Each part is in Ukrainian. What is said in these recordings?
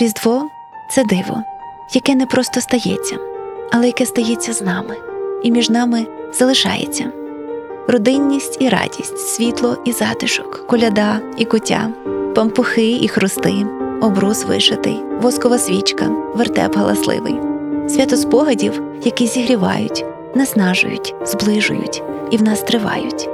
Різдво це диво, яке не просто стається, але яке стається з нами, і між нами залишається. Родинність і радість, світло і затишок, коляда і куття, пампухи і хрусти, обрус вишитий, воскова свічка, вертеп галасливий, свято спогадів, які зігрівають, наснажують, зближують і в нас тривають.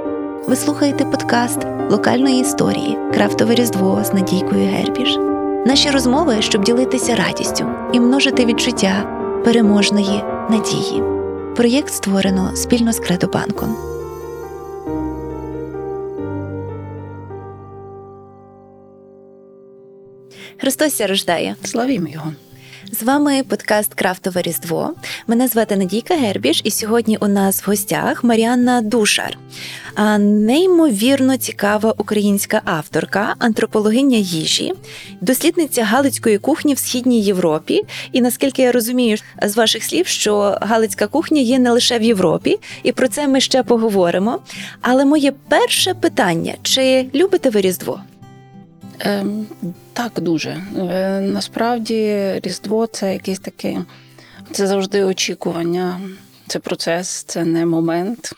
Ви слухаєте подкаст локальної історії Крафтове Різдво з Надійкою Гербіш. Наші розмови, щоб ділитися радістю і множити відчуття переможної надії. Проєкт створено спільно з Кредобанком. Христос рождає. Славімо його. З вами подкаст Крафтове Різдво. Мене звати Надійка Гербіш, і сьогодні у нас в гостях Маріанна Душар, неймовірно цікава українська авторка, антропологиня їжі, дослідниця галицької кухні в східній Європі. І наскільки я розумію з ваших слів, що галицька кухня є не лише в Європі, і про це ми ще поговоримо. Але моє перше питання: чи любите ви Різдво? Ем, так, дуже. Е, насправді, Різдво це якесь таке, це завжди очікування, це процес, це не момент.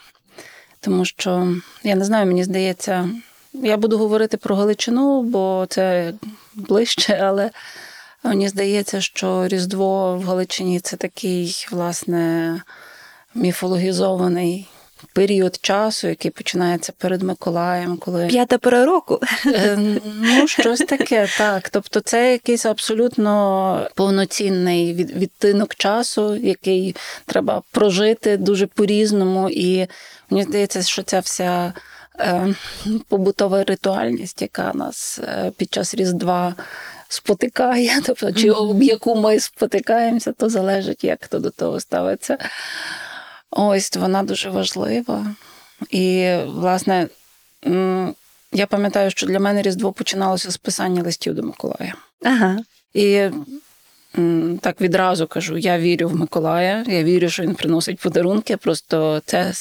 Тому що, я не знаю, мені здається, я буду говорити про Галичину, бо це ближче, але мені здається, що Різдво в Галичині це такий, власне, міфологізований період часу, який починається перед Миколаєм, коли П'ята пора року. Е, Ну, щось таке, так. Тобто, це якийсь абсолютно повноцінний відтинок часу, який треба прожити дуже по-різному. І мені здається, що ця вся е, побутова ритуальність, яка нас е, під час Різдва спотикає, тобто, чи об яку ми спотикаємося, то залежить, як хто до того ставиться. Ось вона дуже важлива. І, власне, я пам'ятаю, що для мене Різдво починалося з писання листів до Миколая. Ага. І так відразу кажу: я вірю в Миколая, я вірю, що він приносить подарунки. Просто це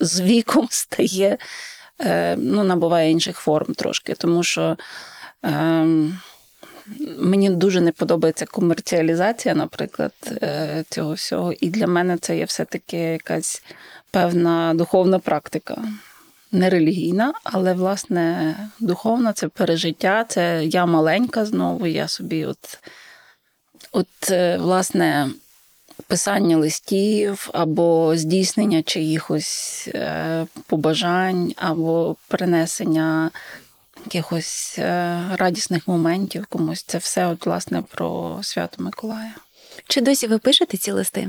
з- віком стає, е, ну, набуває інших форм трошки, тому що. ем, Мені дуже не подобається комерціалізація, наприклад, е, цього всього. І для мене це є все-таки якась певна духовна практика. Не релігійна, але власне духовна це пережиття. Це я маленька знову. Я собі, от, от е, власне, писання листів або здійснення чиїхось е, побажань, або принесення якихось е, радісних моментів комусь. Це все, от, власне, про свято Миколая. Чи досі ви пишете ці листи?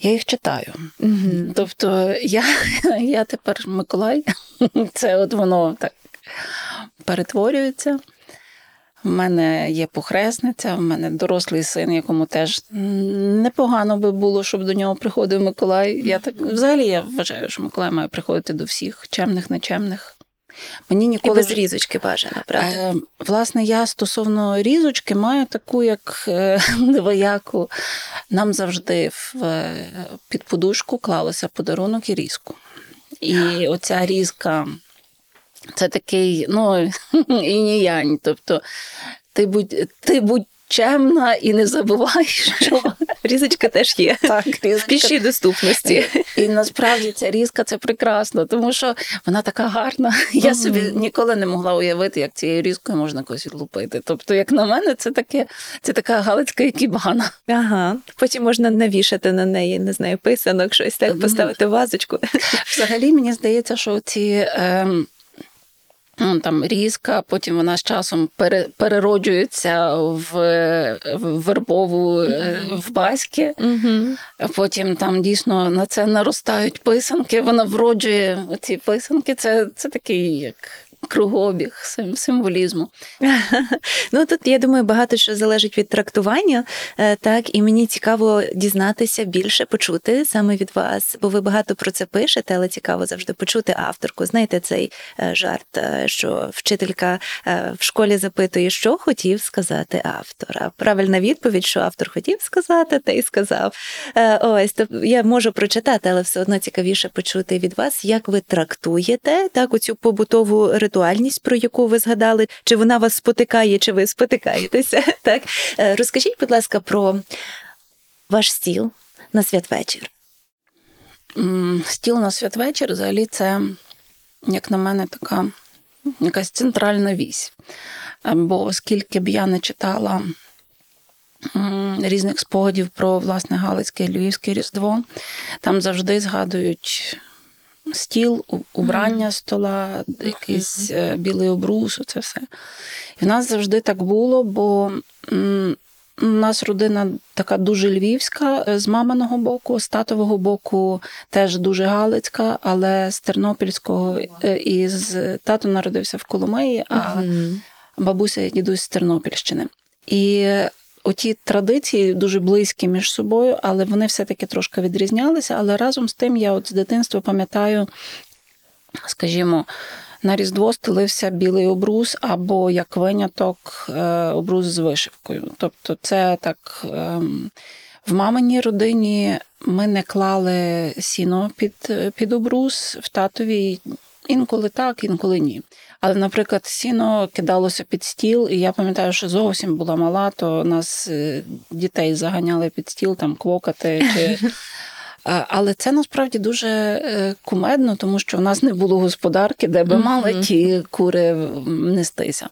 Я їх читаю. Угу. Тобто я, я тепер Миколай, це от воно так перетворюється. У мене є похресниця, в мене дорослий син, якому теж непогано би було, щоб до нього приходив Миколай. Я так взагалі я вважаю, що Миколай має приходити до всіх, чемних, нечемних. Мені І без різочки бажано, правда? Е, Власне, я стосовно різочки маю таку, як е, двояку. Нам завжди в, е, під подушку клалося подарунок і різку. І оця різка це такий, ну, і ніянь. Тобто, ти будь, ти будь чемна і не забувай, що Різочка теж є. так, В пішій доступності. і насправді ця різка це прекрасно, тому що вона така гарна. Я собі ніколи не могла уявити, як цією різкою можна когось відлупити. Тобто, як на мене, це таке, це така галицька екібана. Ага. Потім можна навішати на неї, не знаю, писанок, щось так, поставити вазочку. Взагалі, мені здається, що ці. Ем... ну, Там різка, потім вона з часом пере, перероджується в, в вербову е, в баськи. А Потім там дійсно на це наростають писанки, вона вроджує ці писанки. Це, це такий як кругообіг символізму. Ну тут я думаю, багато що залежить від трактування, е, так і мені цікаво дізнатися більше, почути саме від вас, бо ви багато про це пишете, але цікаво завжди почути авторку. Знаєте, цей е, жарт, е, що вчителька в школі запитує, що хотів сказати автор. А правильна відповідь, що автор хотів сказати, та й сказав. Ось то я можу прочитати, але все одно цікавіше почути від вас, як ви трактуєте так оцю побутову ритуальність ритуальність, про яку ви згадали, чи вона вас спотикає, чи ви спотикаєтеся. Так Е, розкажіть, будь ласка, про ваш стіл на святвечір. Стіл на святвечір взагалі це, як на мене, така якась центральна вісь. Бо оскільки б я не читала різних спогадів про власне Галицьке і Львівське Різдво, там завжди згадують стіл, убрання стола, якийсь е, білий обрус, це все. І в нас завжди так було, бо у нас родина така дуже львівська е, з маминого боку, з татового боку теж дуже галицька, але з Тернопільського е, і з тато народився в Коломиї, а бабуся і дідусь з Тернопільщини. І оті традиції дуже близькі між собою, але вони все-таки трошки відрізнялися. Але разом з тим я от з дитинства пам'ятаю, скажімо, на Різдво стелився білий обрус або як виняток е, обрус з вишивкою. Тобто, це так. ем, В маминій родині ми не клали сіно під, під обрус, в татовій інколи так, інколи ні. Але, наприклад, сіно кидалося під стіл, і я пам'ятаю, що зовсім була мала, то нас е, дітей заганяли під стіл там квокати чи. Але це насправді дуже е, кумедно, тому що в нас не було господарки, де би мали ті кури нестися.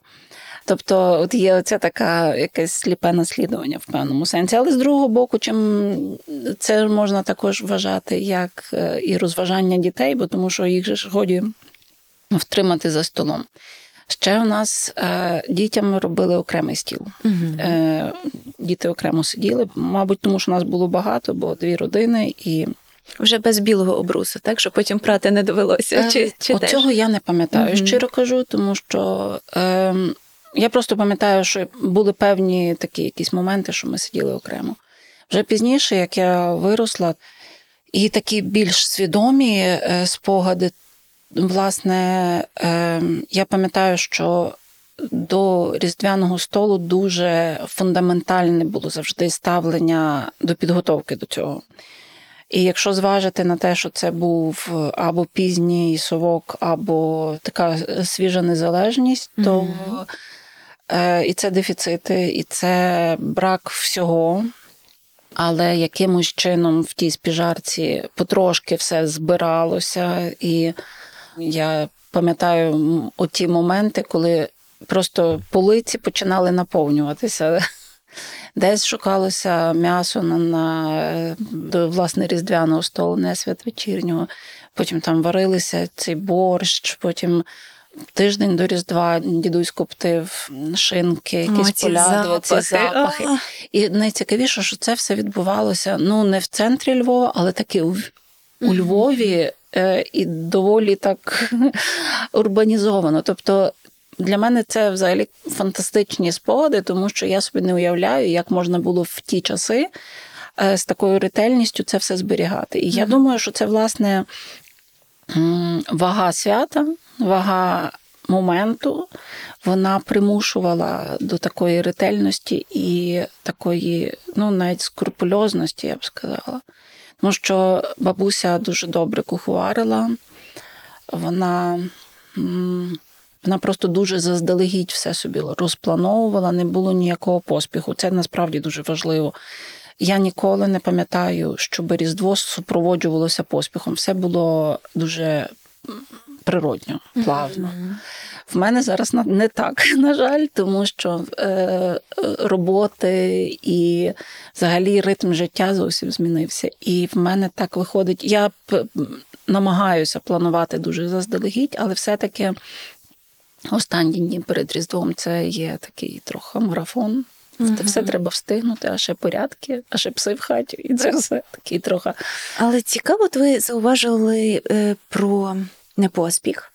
Тобто, от є оця така якесь сліпе наслідування в певному сенсі. Але з другого боку, чим це можна також вважати як е, і розважання дітей, бо тому що їх же ж годі втримати за столом. Ще у нас е, дітям робили окремий стіл. Е, діти окремо сиділи, мабуть, тому що нас було багато, бо дві родини і Вже без білого обрусу, так що потім прати не довелося. Чи, чи От цього я не пам'ятаю, Мгм. щиро кажу, тому що е, я просто пам'ятаю, що були певні такі якісь моменти, що ми сиділи окремо. Вже пізніше, як я виросла, і такі більш свідомі е, спогади, власне, е, я пам'ятаю, що до різдвяного столу дуже фундаментальне було завжди ставлення до підготовки до цього. І якщо зважити на те, що це був або пізній совок, або така свіжа незалежність, то е, і це дефіцити, і це брак всього. Але якимось чином в тій спіжарці потрошки все збиралося. І я пам'ятаю оті моменти, коли просто полиці починали наповнюватися. Десь шукалося м'ясо на, на е, до власне різдвяного столу, не святвечірнього. Потім там варилися цей борщ, потім тиждень до Різдва дідусь коптив шинки, якісь О, ці поляди, ці запахи. запахи. А. І найцікавіше, що це все відбувалося ну не в центрі Львова, але таки у, у Львові е, і доволі так урбанізовано. Тобто для мене це взагалі фантастичні спогади, тому що я собі не уявляю, як можна було в ті часи е, з такою ретельністю це все зберігати. І я думаю, що це власне вага свята, вага моменту, вона примушувала до такої ретельності і такої, ну, навіть скрупульозності, я б сказала. Тому що бабуся дуже добре куховарила, вона, вона просто дуже заздалегідь все собі розплановувала, не було ніякого поспіху. Це насправді дуже важливо. Я ніколи не пам'ятаю, щоб Різдво супроводжувалося поспіхом. Все було дуже природньо, плавно. Мгм. В мене зараз не так, на жаль, тому що е, роботи і взагалі ритм життя зовсім змінився. І в мене так виходить. Я намагаюся планувати дуже заздалегідь, але все-таки останні дні перед Різдвом це є такий трохи марафон. Це все треба встигнути, а ще порядки, а ще пси в хаті, і це все такий трохи. Але цікаво, от ви зауважили е, про непоспіх.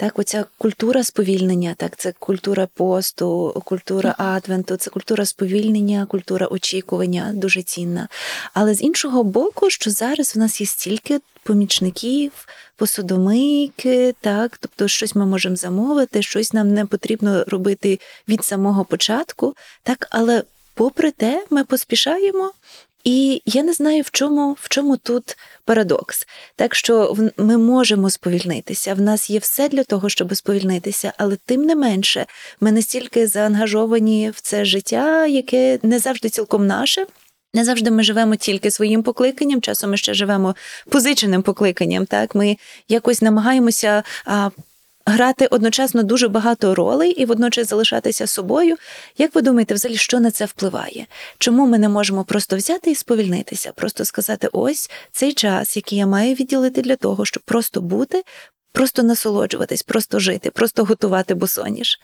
Так, оця культура сповільнення, так, це культура посту, культура адвенту, це культура сповільнення, культура очікування, дуже цінна. Але з іншого боку, що зараз в нас є стільки помічників, посудомийки, так, тобто щось ми можемо замовити, щось нам не потрібно робити від самого початку, так, але попри те, ми поспішаємо І я не знаю, в чому, в чому тут парадокс. Так що ми можемо сповільнитися. В нас є все для того, щоб сповільнитися, але тим не менше, ми настільки заангажовані в це життя, яке не завжди цілком наше. Не завжди ми живемо тільки своїм покликанням, часом ми ще живемо позиченим покликанням. Так, ми якось намагаємося грати одночасно дуже багато ролей і водночас залишатися собою. Як ви думаєте, взагалі, що на це впливає? Чому ми не можемо просто взяти і сповільнитися, просто сказати: ось цей час, який я маю відділити для того, щоб просто бути, просто насолоджуватись, просто жити, просто готувати босоніж.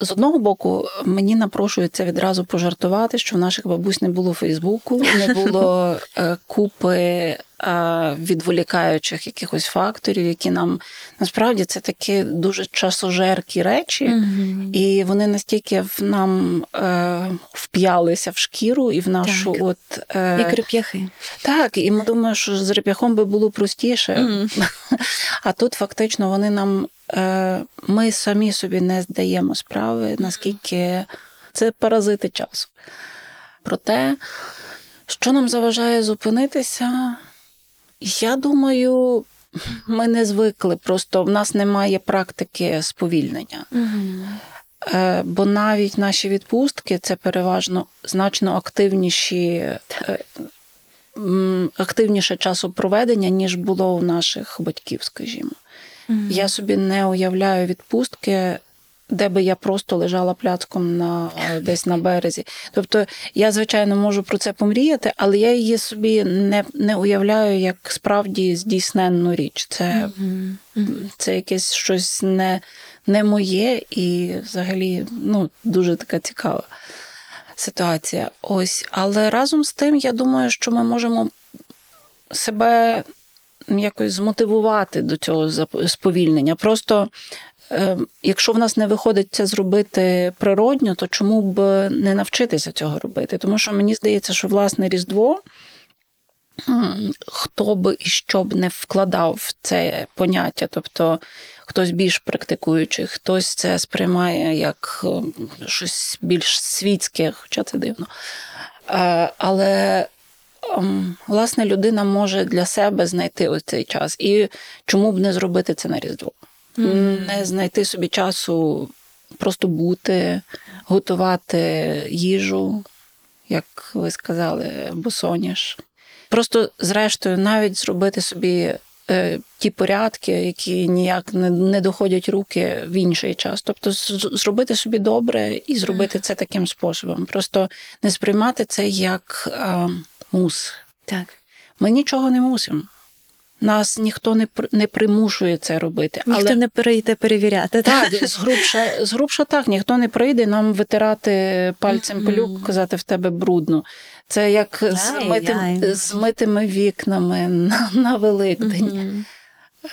З одного боку, мені напрошується відразу пожартувати, що в наших бабусь не було Фейсбуку, не було е, купи відволікаючих якихось факторів, які нам насправді це такі дуже часожеркі речі, і вони настільки в нам е, вп'ялися в шкіру і в нашу Так. от е, Як реп'яхи. так, і ми думаємо, що з реп'яхом би було простіше. Мгм. А тут фактично вони нам е, ми самі собі не здаємо справи, наскільки це паразити часу. Проте, що нам заважає зупинитися, я думаю, ми не звикли, просто в нас немає практики сповільнення. Е, Бо навіть наші відпустки це переважно значно активніші, е, активніше часопроведення, ніж було у наших батьків, скажімо. Я собі не уявляю відпустки, де би я просто лежала пляцком на е, десь на березі. Тобто я, звичайно, можу про це помріяти, але я її собі не, не уявляю як справді здійсненну річ. Це, це якесь щось не, не моє і взагалі ну, дуже така цікава ситуація. Ось, але разом з тим, я думаю, що ми можемо себе якось змотивувати до цього сповільнення. Просто якщо в нас не виходить це зробити природньо, то чому б не навчитися цього робити? Тому що мені здається, що власне Різдво. Хто би і що б не вкладав в це поняття, тобто хтось більш практикуючий, хтось це сприймає як е, щось більш світське, хоча це дивно. Е, Але ем, власне людина може для себе знайти ось цей час. І чому б не зробити це на Різдво? Не знайти собі часу просто бути, готувати їжу, як ви сказали, босоніж. Просто, зрештою, навіть зробити собі е, ті порядки, які ніяк не, не доходять руки в інший час. Тобто, з- зробити собі добре і зробити це таким способом. Просто не сприймати це як е, мус. Так. Ми нічого не мусимо. Нас ніхто не не примушує це робити. Ніхто не прийде перевіряти. Так, згрубша, згрубша так, ніхто не прийде нам витирати пальцем пилюк, казати в тебе брудно. Це як з, митим, митими вікнами на, на Великдень.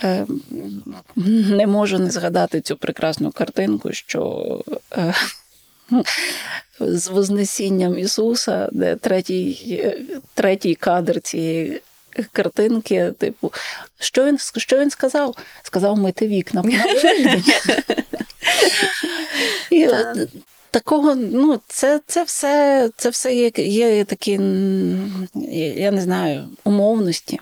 Е, Не можу не згадати цю прекрасну картинку, що е, з Вознесінням Ісуса, де третій, е, третій кадр цієї картинки, типу, що він, що він сказав? Сказав мити вікна. І от Такого, ну, це, це все, це все є, є такі, я не знаю, умовності.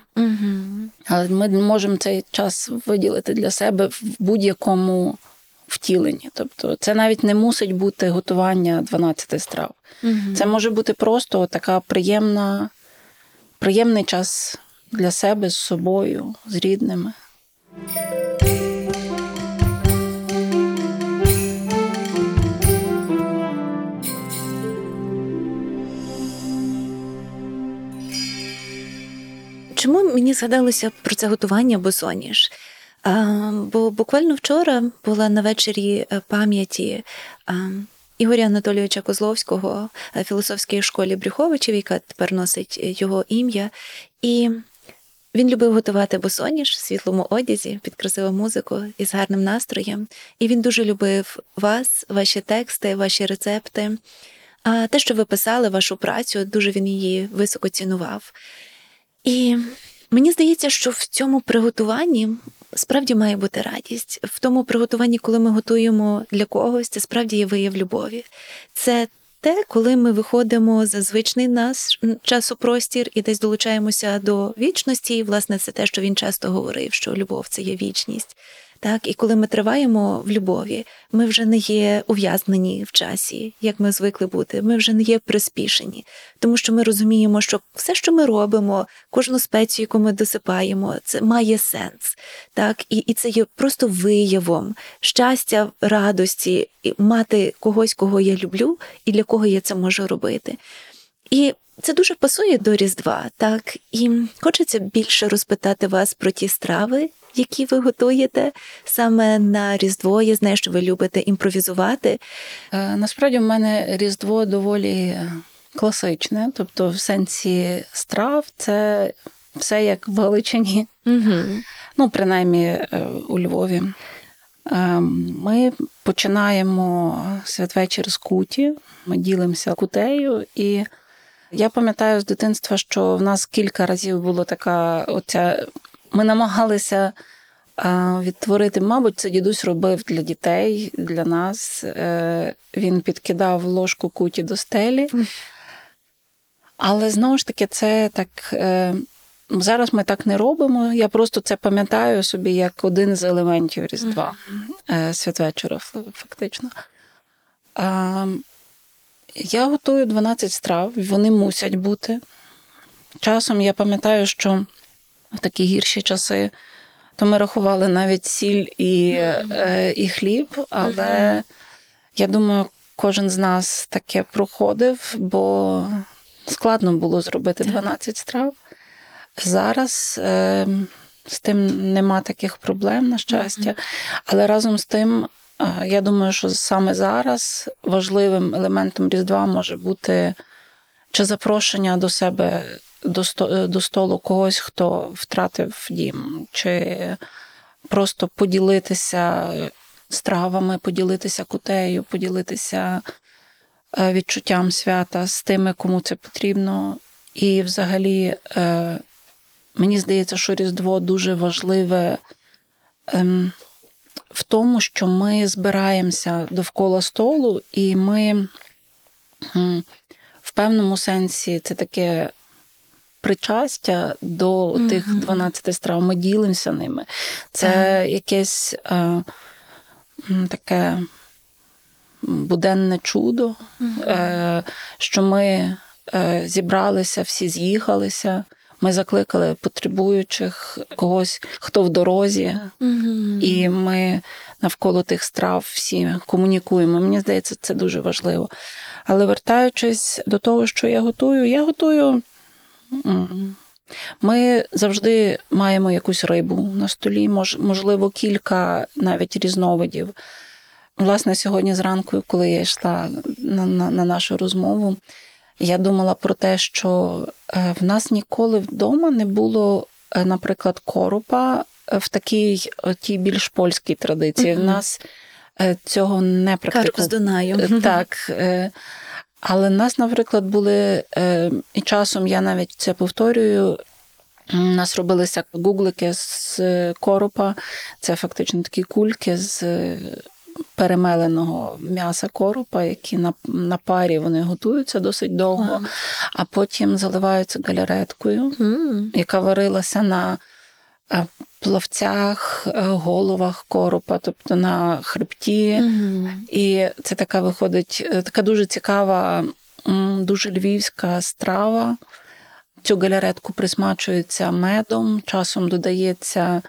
Але ми можемо цей час виділити для себе в будь-якому втіленні. Тобто, це навіть не мусить бути готування 12 страв. Мгм. Це може бути просто така приємна, приємний час для себе з собою, з рідними. Чому мені згадалося про це готування босоніж? Бо буквально вчора була на вечорі е, пам'яті Ігоря Анатолійовича Козловського е, філософській школі Брюховичів, яка тепер носить е, його ім'я. І він любив готувати босоніж в світлому одязі під красиву музику і з гарним настроєм. І він дуже любив вас, ваші тексти, ваші рецепти. А те, що ви писали, вашу працю, дуже він її високо цінував. І мені здається, що в цьому приготуванні справді має бути радість. В тому приготуванні, коли ми готуємо для когось, це справді є вияв любові. Це те, коли ми виходимо за звичний нас часопростір і десь долучаємося до вічності. І, власне, це те, що він часто говорив, що любов це є вічність. Так, і коли ми триваємо в любові, ми вже не є ув'язнені в часі, як ми звикли бути. Ми вже не є приспішені, тому що ми розуміємо, що все, що ми робимо, кожну спецію, яку ми досипаємо, це має сенс. Так, і, і це є просто виявом щастя, радості, мати когось, кого я люблю, і для кого я це можу робити. І це дуже пасує до Різдва, так і хочеться більше розпитати вас про ті страви, які ви готуєте саме на Різдво. Я знаю, що ви любите імпровізувати. Е, Насправді в мене Різдво доволі класичне, тобто в сенсі страв це все як в Галичині, Угу. ну, принаймні е, у Львові. Е, Ми починаємо святвечір з куті, ми ділимося кутею, і я пам'ятаю з дитинства, що в нас кілька разів було така оця. Ми намагалися е, відтворити, мабуть, це дідусь робив для дітей, для нас. Е, Він підкидав ложку куті до стелі. Але знову ж таки, це так. е, Зараз ми так не робимо. Я просто це пам'ятаю собі як один з елементів Різдва е, святвечора, фактично. Я готую 12 страв, вони мусять бути. Часом я пам'ятаю, що в такі гірші часи то ми рахували навіть сіль і, е, і хліб, але я думаю, кожен з нас таке проходив, бо складно було зробити 12 страв. Зараз е, з тим нема таких проблем, на щастя. Але разом з тим, я думаю, що саме зараз важливим елементом Різдва може бути чи запрошення до себе до, столу когось, хто втратив дім, чи просто поділитися стравами, поділитися кутею, поділитися е, відчуттям свята з тими, кому це потрібно. І взагалі, е, мені здається, що Різдво дуже важливе ем, в тому, що ми збираємося довкола столу, і ми в певному сенсі це таке причастя до Мгм. тих 12 страв. Ми ділимося ними. Це якесь е, таке буденне чудо, е, що ми е, зібралися, всі з'їхалися. Ми закликали потребуючих когось, хто в дорозі, і ми навколо тих страв всі комунікуємо. Мені здається, це дуже важливо. Але вертаючись до того, що я готую, я готую. Ми завжди маємо якусь рибу на столі, можливо, кілька навіть різновидів. Власне, сьогодні зранку, коли я йшла на, на, на нашу розмову, я думала про те, що е, в нас ніколи вдома не було, е, наприклад, коропа е, в такій тій більш польській традиції. В нас цього не Карп з. Дунаю. Так. Але в нас, наприклад, були, і часом я навіть це повторюю. У нас робилися гуглики з коропа. Це фактично такі кульки з перемеленого м'яса коропа, які на, на парі вони готуються досить довго, Ага. а потім заливаються галяреткою, М. яка варилася на е, плавцях, е, головах коропа, тобто на хребті. Мгм. І це така виходить, е, така дуже цікава, дуже львівська страва. Цю галяретку присмачується медом, часом додається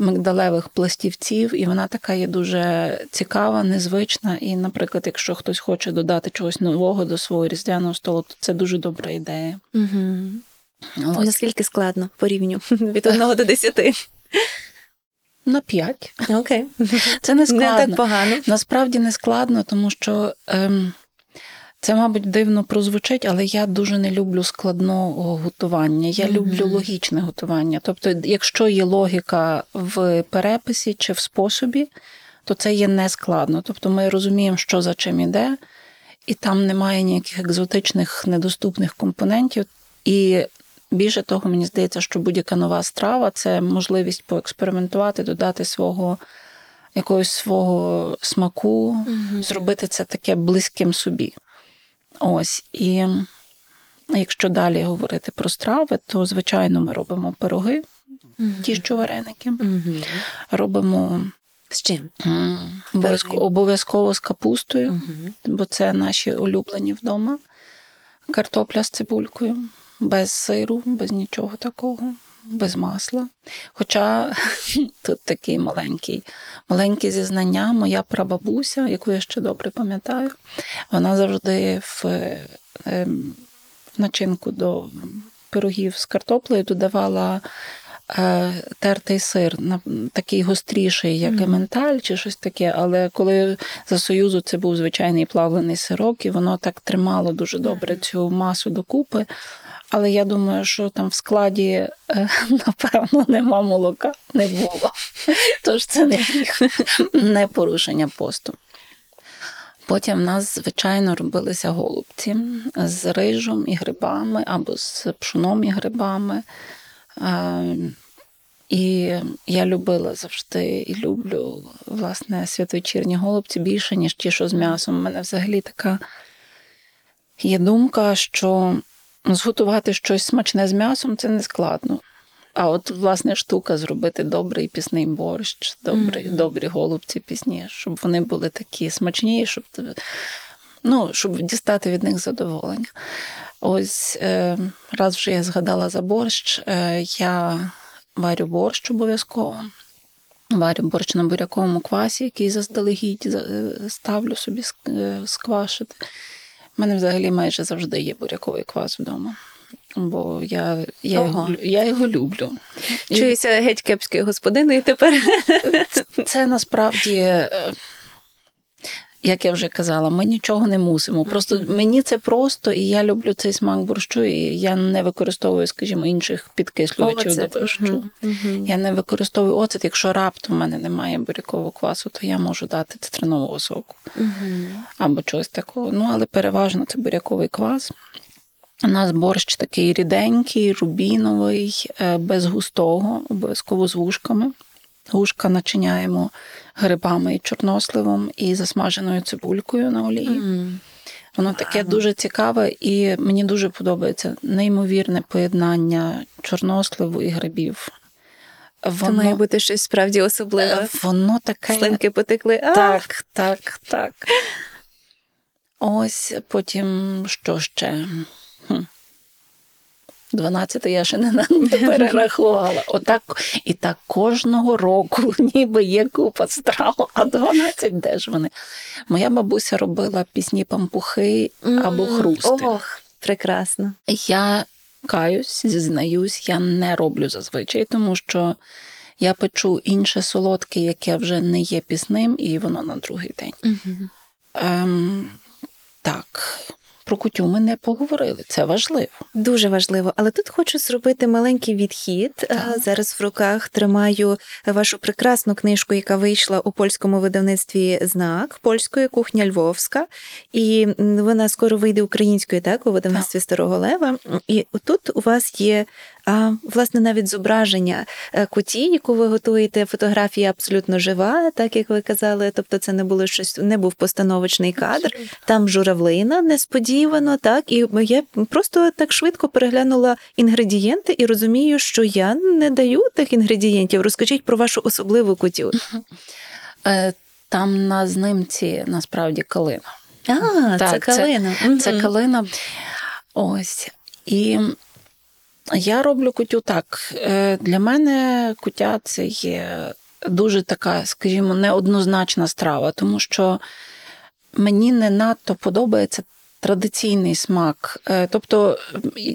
мигдалевих пластівців, і вона така є дуже цікава, незвична. І, наприклад, якщо хтось хоче додати чогось нового до свого різдвяного столу, то це дуже добра ідея. Мгм. Ось. Наскільки складно по рівню від 1 до 10? На п'ять. Окей. Це не складно. Не так погано. Насправді не складно, тому що ем, це, мабуть, дивно прозвучить, але я дуже не люблю складного готування. Я Мгм. люблю логічне готування. Тобто, якщо є логіка в переписі чи в способі, то це є не складно. Тобто ми розуміємо, що за чим іде, і там немає ніяких екзотичних недоступних компонентів. І більше того, мені здається, що будь-яка нова страва це можливість поекспериментувати, додати свого якогось свого смаку, Мгм. зробити це таке близьким собі. Ось і якщо далі говорити про страви, то звичайно ми робимо пироги, ті, що вареники, Мгм. робимо З чим? обов'язково, обов'язково з капустою, Мгм. бо це наші улюблені вдома. Картопля з цибулькою, без сиру, без нічого такого, без масла. Хоча тут такий маленький, маленьке зізнання, моя прабабуся, яку я ще добре пам'ятаю, вона завжди в, ем, в начинку до пирогів з картоплею додавала. е, Тертий сир, на- такий гостріший, як Мгм. ементаль чи щось таке. Але коли за Союзу це був звичайний плавлений сирок, і воно так тримало дуже добре цю масу докупи. Але я думаю, що там в складі, е, напевно, нема молока, не було. Тож це не не порушення посту. Потім в нас, звичайно, робилися голубці з рижем і грибами або з пшоном і грибами. Е, І я любила завжди і люблю власне святвечірні голубці більше, ніж ті, що з м'ясом. У мене взагалі така є думка, що зготувати щось смачне з м'ясом це не складно. А от, власне, штука зробити добрий пісний борщ, добрі, Мгм. добрі голубці пісні, щоб вони були такі смачні, щоб, ну, щоб дістати від них задоволення. Ось е, раз вже я згадала за борщ, е, я варю борщ обов'язково. Варю борщ на буряковому квасі, який заздалегідь е, ставлю собі е, сквашити. У мене взагалі майже завжди є буряковий квас вдома. Бо я, я, Ого. його, я його люблю. Чуюся геть кепський господин і тепер. Це насправді, е, як я вже казала, ми нічого не мусимо. Просто мені це просто, і я люблю цей смак борщу, і я не використовую, скажімо, інших підкислювачів до борщу. Мгм. Я не використовую оцет. Якщо раптом в мене немає бурякового квасу, то я можу дати цитринового соку Мгм. або чогось такого. Ну, але переважно це буряковий квас. У нас борщ такий ріденький, рубіновий, е, без густого, обов'язково з вушками. Гушка начиняємо грибами і чорносливом і засмаженою цибулькою на олії. Мгм. Воно таке дуже цікаве, і мені дуже подобається неймовірне поєднання чорносливу і грибів. Це має бути щось справді особливе. е, воно таке. Слинки потекли. А, Так, так, так. Ось потім що ще? Хм. 12 я ще не, не перерахувала. Отак, і так кожного року ніби є купа страв, а 12 де ж вони? Моя бабуся робила пісні пампухи або хрусти. Ох, прекрасно. Я каюсь, зізнаюсь, я не роблю зазвичай, тому що я печу інше солодке, яке вже не є пісним, і воно на другий день. Мгм. Ем, так, про кутю ми не поговорили. Це важливо. Дуже важливо, але тут хочу зробити маленький відхід. Так. Зараз в руках тримаю вашу прекрасну книжку, яка вийшла у польському видавництві знак польської кухня Львовська, і вона скоро вийде українською, так у видавництві Старого Лева. І тут у вас є. А власне навіть зображення е, куті, яку ви готуєте, фотографія абсолютно жива, так як ви казали. Тобто, це не було щось, не був постановочний кадр. Там журавлина несподівано, так і я просто так швидко переглянула інгредієнти і розумію, що я не даю тих інгредієнтів. Розкажіть про вашу особливу кутю. Е, там на знимці насправді калина. А, Так, це- калина. Це Мгм. калина. Ось. І я роблю кутю так. Е, Для мене кутя це є дуже така, скажімо, неоднозначна страва, тому що мені не надто подобається традиційний смак. Е, Тобто,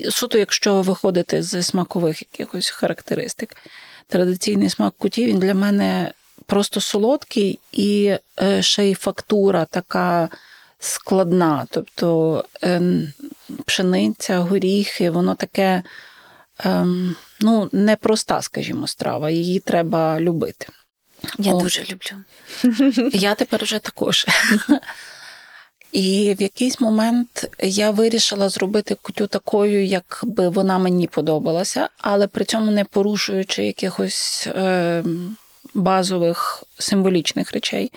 суто, якщо виходити з смакових якихось характеристик, традиційний смак куті він для мене просто солодкий і е, ще й фактура така складна. Тобто ем, пшениця, горіхи, воно таке ем, ну, непроста, скажімо, страва. Її треба любити. Я О. дуже люблю. Я тепер вже також. І в якийсь момент я вирішила зробити кутю такою, як би вона мені подобалася, але при цьому не порушуючи якихось е, базових символічних речей.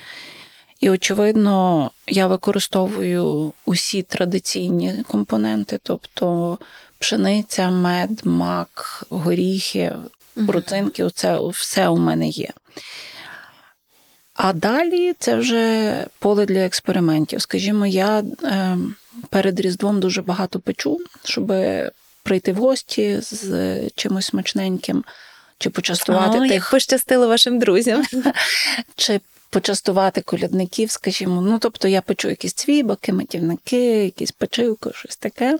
І, очевидно, я використовую усі традиційні компоненти, тобто пшениця, мед, мак, горіхи, родзинки, це все у мене є. А далі це вже поле для експериментів. Скажімо, я е, перед Різдвом дуже багато печу, щоб прийти в гості з чимось смачненьким, чи почастувати О, тих, як пощастило вашим друзям. чи почастувати колядників, скажімо. Ну, тобто я печу якісь цвібаки, матівники, якісь печивки, щось таке.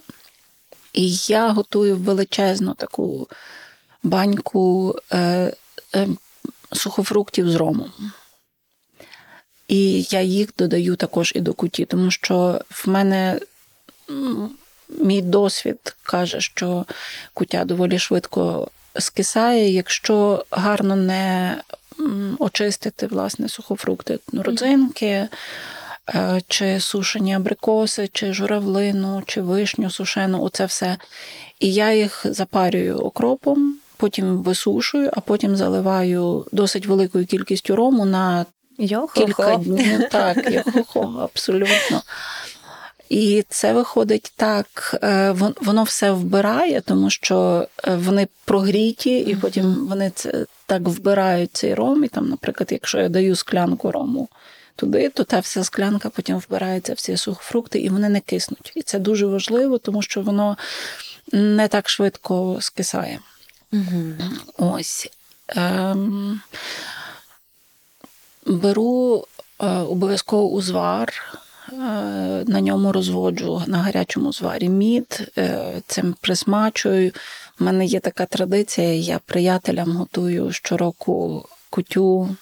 І я готую величезну таку баньку е, е, сухофруктів з ромом. І я їх додаю також і до куті, тому що в мене мій досвід каже, що кутя доволі швидко скисає, якщо гарно не очистити власне сухофрукти, ну, родзинки. Е, Чи сушені абрикоси, чи журавлину, чи вишню сушену, оце все. І я їх запарюю окропом, потім висушую, а потім заливаю досить великою кількістю рому на Йо-хо-хо. кілька днів. Так, йо-хо-хо, абсолютно. І це виходить так, е, воно все вбирає, тому що е, вони прогріті, і потім вони це так вбирають цей ром. І там, наприклад, якщо я даю склянку рому туди, то та вся склянка потім вбирається всі сухофрукти, і вони не киснуть. І це дуже важливо, тому що воно не так швидко скисає. Мгм. Ось. Ем, беру е, обов'язково узвар, е, на ньому розводжу на гарячому зварі мід, е, цим присмачую. У мене є така традиція, я приятелям готую щороку кутю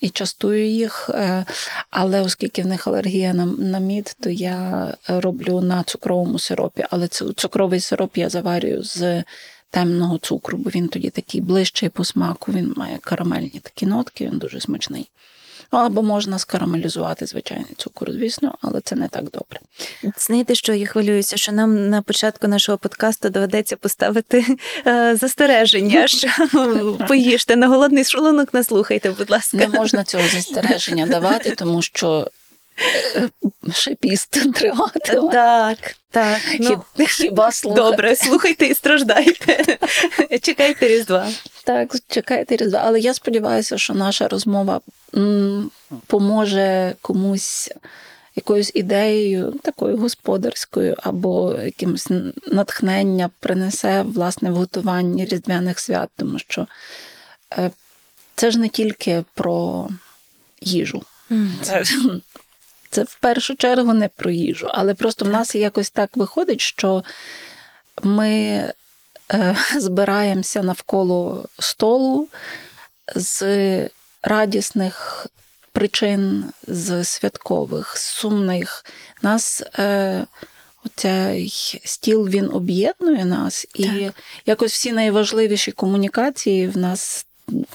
і частую їх. е, Але оскільки в них алергія на, на мід, то я роблю на цукровому сиропі. Але цу- цукровий сироп я заварюю з темного цукру, бо він тоді такий ближчий по смаку, він має карамельні такі нотки, він дуже смачний. Ну, Або можна скарамелізувати звичайний цукор, звісно, але це не так добре. Знаєте, що я хвилююся, що нам на початку нашого подкасту доведеться поставити е, застереження, що поїжте на голодний шлунок, наслухайте, будь ласка. Не можна цього застереження давати, тому що ще піст триватиме. Так, так. Ну, Хіба слухати? добре, слухайте і страждайте. Чекайте Різдва. Так, чекайте різдва. Але я сподіваюся, що наша розмова м, поможе комусь якоюсь ідеєю, такою господарською, або якимось натхнення принесе власне в готуванні різдвяних свят, тому що е, це ж не тільки про їжу. Це, це в першу чергу не про їжу, але просто в нас якось так виходить, що ми е, збираємося навколо столу з радісних причин, з святкових, з сумних. Нас е, оцей стіл він об'єднує нас, і Так. якось всі найважливіші комунікації в нас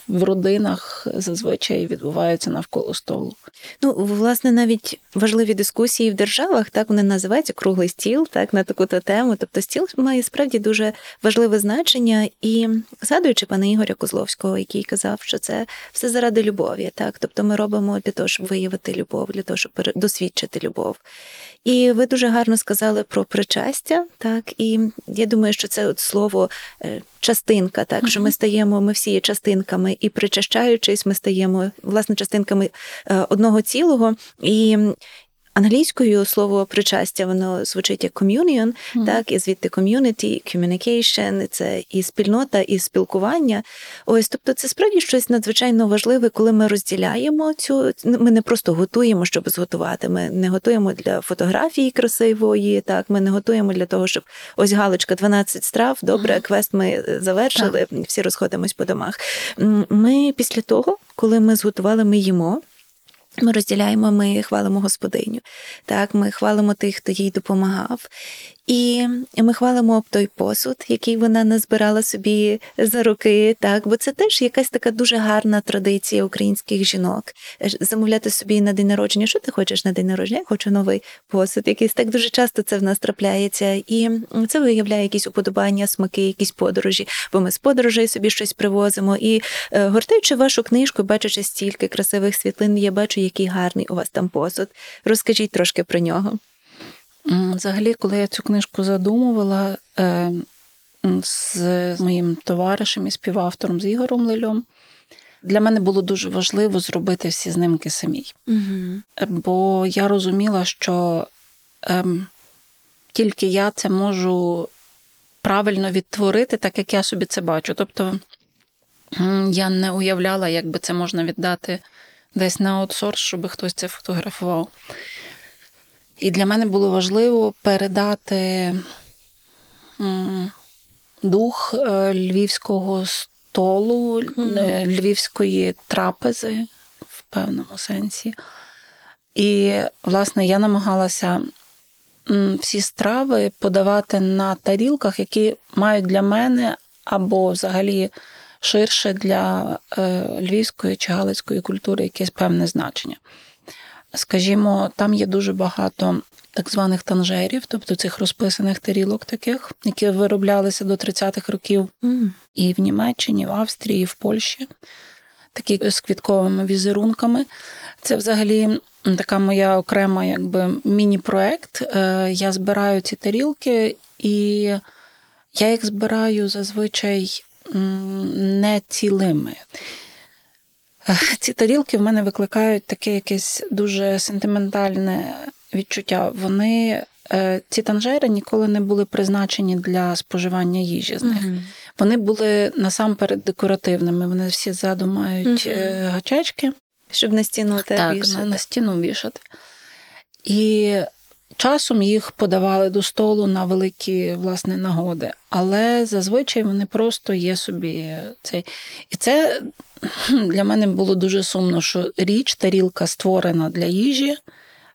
в родинах зазвичай відбуваються навколо столу. Ну, власне, навіть важливі дискусії в державах, так вони називаються круглий стіл, так на таку-то тему. Тобто стіл має справді дуже важливе значення. І згадуючи пана Ігоря Козловського, який казав, що це все заради любові. Так, тобто ми робимо для того, щоб виявити любов, для того, щоб досвідчити любов. І ви дуже гарно сказали про причастя, так? І я думаю, що це от слово е, частинка, так? Що ми стаємо, ми всі є частинками, і причащаючись, ми стаємо власне частинками е, одного цілого. І англійською слово причастя воно звучить як communion, Мгм. так, і звідти community, communication, це і спільнота, і спілкування. Ось, тобто, це справді щось надзвичайно важливе, коли ми розділяємо цю. Ми не просто готуємо, щоб зготувати. Ми не готуємо для фотографії красивої, так, ми не готуємо для того, щоб ось галочка 12 страв, добре, Мгм. квест ми завершили, всі розходимось по домах. Ми після того, коли ми зготували, ми їмо. Ми розділяємо, ми хвалимо господиню. Так, ми хвалимо тих, хто їй допомагав. І ми хвалимо об той посуд, який вона назбирала собі за роки. Так, бо це теж якась така дуже гарна традиція українських жінок. Е, Замовляти собі на день народження. Що ти хочеш на день народження? Я хочу новий посуд. Якийсь так дуже часто це в нас трапляється, і це виявляє якісь уподобання, смаки, якісь подорожі. Бо ми з подорожей собі щось привозимо. І е, гортаючи вашу книжку, бачачи стільки красивих світлин, я бачу, який гарний у вас там посуд. Розкажіть трошки про нього. Взагалі, коли я цю книжку задумувала е, з моїм товаришем і співавтором з Ігорем Лельом, для мене було дуже важливо зробити всі знимки самій. Угу. Бо я розуміла, що ем, тільки я це можу правильно відтворити, так як я собі це бачу. Тобто я не уявляла, як би це можна віддати десь на аутсорс, щоб хтось це фотографував. І для мене було важливо передати дух е, львівського столу, е, львівської трапези в певному сенсі. І, власне, я намагалася всі страви подавати на тарілках, які мають для мене або взагалі ширше для е, львівської чи галицької культури якесь певне значення. Скажімо, там є дуже багато так званих танжерів, тобто цих розписаних тарілок таких, які вироблялися до 30-х років і в Німеччині, і в Австрії, і в Польщі, такі з квітковими візерунками. Це взагалі така моя окрема якби міні-проект. Е, Я збираю ці тарілки, і я їх збираю зазвичай не цілими. Ці тарілки в мене викликають таке якесь дуже сентиментальне відчуття. Вони, е, ці танжери ніколи не були призначені для споживання їжі з них. Вони були насамперед декоративними. Вони всі ззаду мають е, гачечки. Щоб на стіну те Так, вішати. на стіну вішати. І часом їх подавали до столу на великі власне нагоди, але зазвичай вони просто є собі цей. І це для мене було дуже сумно, що річ, тарілка створена для їжі.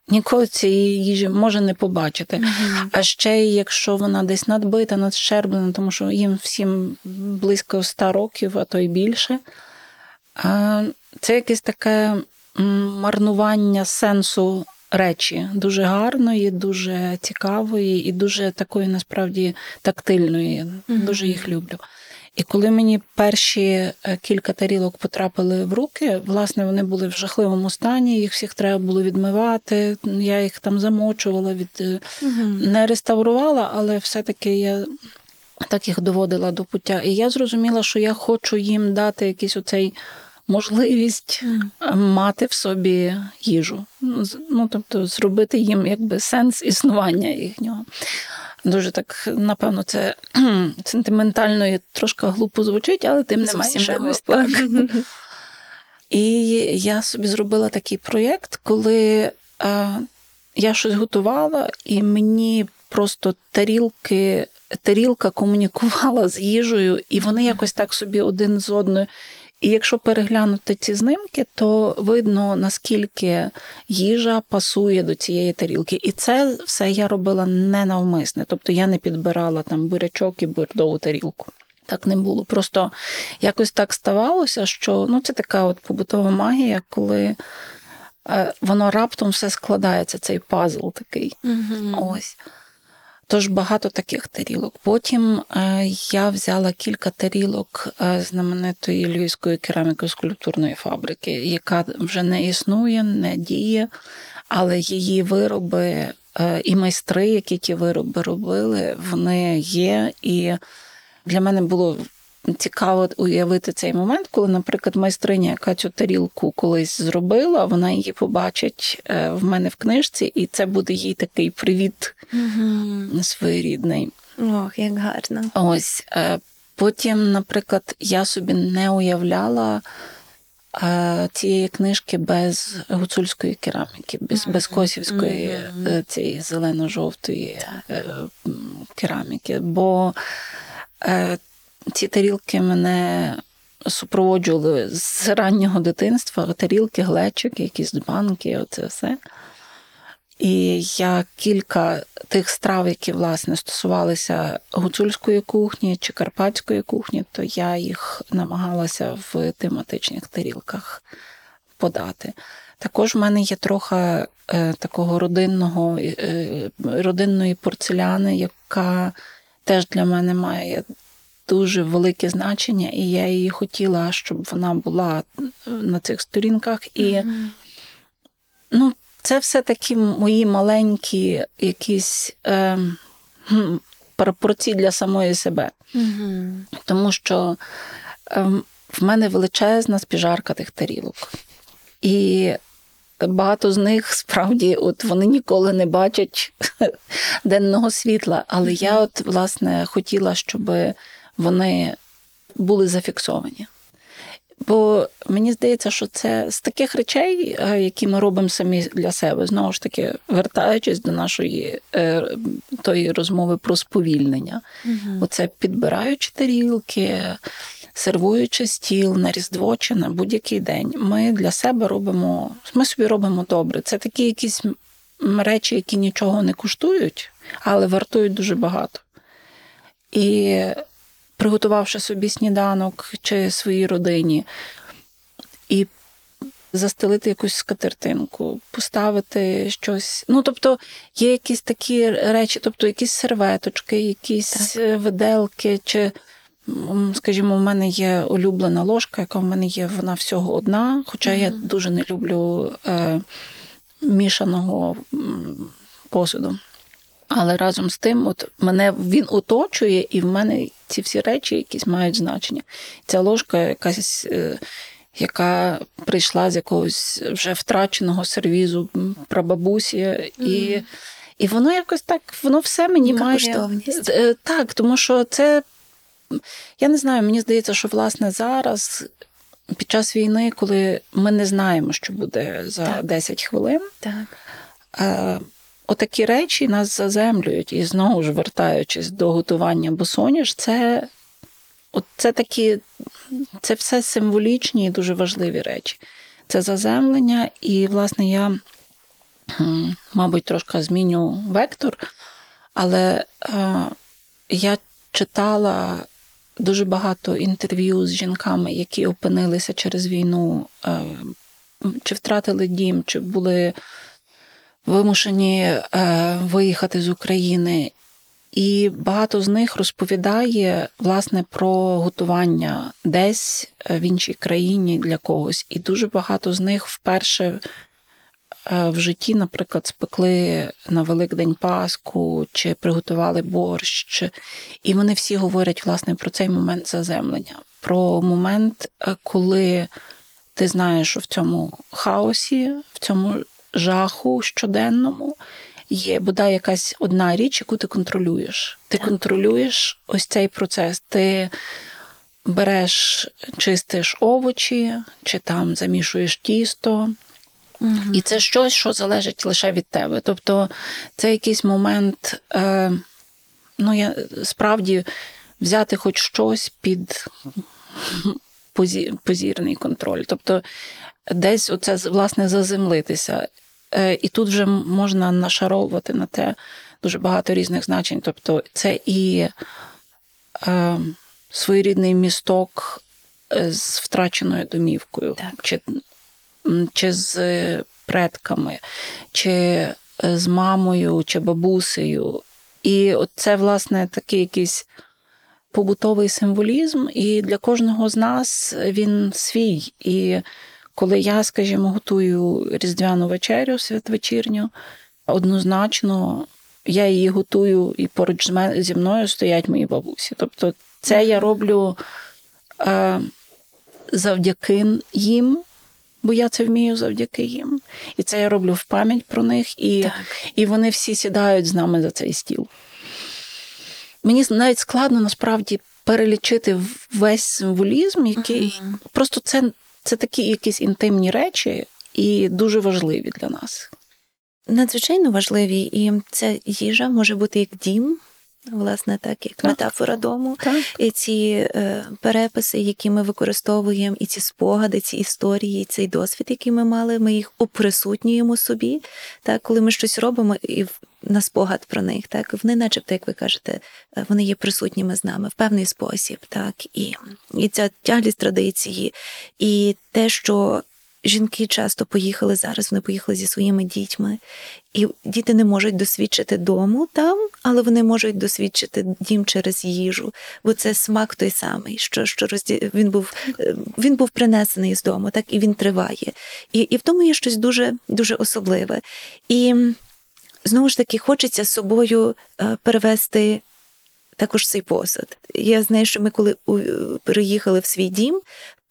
Ніколи цієї їжі може не побачити. Мгм. А ще якщо вона десь надбита, надщерблена, тому що їм всім близько 100 років, а то й більше. Це якесь таке марнування сенсу речі, дуже гарної, дуже цікавої і дуже такої насправді тактильної. Мгм. Дуже їх люблю. І коли мені перші е, кілька тарілок потрапили в руки, власне, вони були в жахливому стані, їх всіх треба було відмивати. Я їх там замочувала, від Мгм. не реставрувала, але все-таки я так їх доводила до пуття. І я зрозуміла, що я хочу їм дати якийсь оцей можливість е, мати в собі їжу. Ну, Ну, тобто, зробити їм якби сенс існування їхнього. Дуже так, напевно, це сентиментально і трошки глупо звучить, але тим не менше. так. І я собі зробила такий проєкт, коли е, я щось готувала, і мені просто тарілки, тарілка комунікувала з їжею, і вони якось так собі один з одною. І якщо переглянути ці знимки, то видно, наскільки їжа пасує до цієї тарілки. І це все я робила ненавмисне. Тобто я не підбирала там бурячок і бордову тарілку. Так не було. Просто якось так ставалося, що ну, це така от побутова магія, коли е, воно раптом все складається, цей пазл такий. Мгм. Ось. Тож багато таких тарілок. Потім е, я взяла кілька тарілок е, знаменитої львівської кераміко-скульптурної фабрики, яка вже не існує, не діє, але її вироби е, і майстри, які ті вироби робили, вони є. І для мене було цікаво уявити цей момент, коли, наприклад, майстриня, яка цю тарілку колись зробила, вона її побачить е, в мене в книжці, і це буде їй такий привіт Мгм. своєрідний. Ох, як гарно. Ось е, потім, наприклад, я собі не уявляла е, цієї книжки без гуцульської кераміки, без, без косівської цієї зелено-жовтої кераміки. Бо ці тарілки мене супроводжували з раннього дитинства, тарілки, глечики, якісь банки, оце все. І я кілька тих страв, які власне стосувалися гуцульської кухні чи карпатської кухні, то я їх намагалася в тематичних тарілках подати. Також в мене є трохи е, такого родинного, е, родинної порцеляни, яка теж для мене має дуже велике значення, і я її хотіла, щоб вона була на цих сторінках. І ну, це все такі мої маленькі якісь е, пропорції для самої себе. Тому що е, в мене величезна спіжарка тих тарілок. І багато з них справді от вони ніколи не бачать денного світла. Але я, от, власне, хотіла, щоб вони були зафіксовані. Бо мені здається, що це з таких речей, е, які ми робимо самі для себе, знову ж таки, вертаючись до нашої е, тої розмови про сповільнення. Оце підбираючи тарілки, сервуючи стіл на Різдво чи на будь-який день, ми для себе робимо, ми собі робимо добре. Це такі якісь речі, які нічого не коштують, але вартують дуже багато. І приготувавши собі сніданок чи своїй родині, і застелити якусь скатертинку, поставити щось. Ну, тобто, є якісь такі речі, тобто якісь серветочки, якісь так. виделки, чи, скажімо, у мене є улюблена ложка, яка в мене є, вона всього одна, хоча mm-hmm. я дуже не люблю е, мішаного посуду. Але разом з тим, от мене він оточує, і в мене ці всі речі якісь мають значення. Ця ложка якась, е, яка прийшла з якогось вже втраченого сервізу прабабусі, mm. і і воно якось так, воно все мені має. Е, так, тому що це, я не знаю, мені здається, що власне зараз. Під час війни, коли ми не знаємо, що буде за так. 10 хвилин, так. Отакі речі нас заземлюють. І знову ж вертаючись до готування босоніж, це от це такі, це все символічні і дуже важливі речі. Це заземлення, і, власне, я, мабуть, трошки зміню вектор, але е, я читала. Дуже багато інтерв'ю з жінками, які опинилися через війну, е, чи втратили дім, чи були вимушені е, виїхати з України. І багато з них розповідає власне про готування десь е, в іншій країні для когось. І дуже багато з них вперше е, в житті, наприклад, спекли на Великдень Пасху чи приготували борщ. І вони всі говорять власне про цей момент заземлення, про момент, коли ти знаєш, що в цьому хаосі, в цьому жаху щоденному є бодай якась одна річ, яку ти контролюєш. Ти так. контролюєш ось цей процес. Ти береш, чистиш овочі, чи там замішуєш тісто. Угу. І це щось, що залежить лише від тебе. Тобто це якийсь момент, е, ну, я справді взяти хоч щось під позірний контроль. Тобто десь оце власне заземлитися. Е, і тут вже можна нашаровувати на те дуже багато різних значень. Тобто, це і е, своєрідний місток е, з втраченою домівкою, так. чи, чи з предками, чи з мамою, чи бабусею. І це, власне, такий якийсь побутовий символізм, і для кожного з нас він свій. І коли я, скажімо, готую різдвяну вечерю святвечірню, однозначно я її готую і поруч зі мною стоять мої бабусі. Тобто, це я роблю е, завдяки їм. Бо я це вмію завдяки їм. І це я роблю в пам'ять про них, і і вони всі сідають з нами за цей стіл. Мені навіть складно насправді перелічити весь символізм, який uh-huh. просто це це такі якісь інтимні речі і дуже важливі для нас. Надзвичайно важливі, і ця їжа може бути як дім, власне, так як Так. метафора дому. Так. І ці е, переписи, які ми використовуємо, і ці спогади, ці історії, і цей досвід, який ми мали, ми їх оприсутнюємо собі. Так, коли ми щось робимо і в- на спогад про них, так вони, начебто, як ви кажете, е, вони є присутніми з нами в певний спосіб, так і, і ця тяглість традиції, і те, що. Жінки часто поїхали зараз, вони поїхали зі своїми дітьми, і діти не можуть досвідчити дому там, але вони можуть досвідчити дім через їжу, бо це смак той самий, що, що розді... він був е, він був принесений з дому, так і він триває. І, і в тому є щось дуже дуже особливе. І знову ж таки хочеться з собою е, перевести також цей посуд. Я знаю, що ми коли переїхали в свій дім.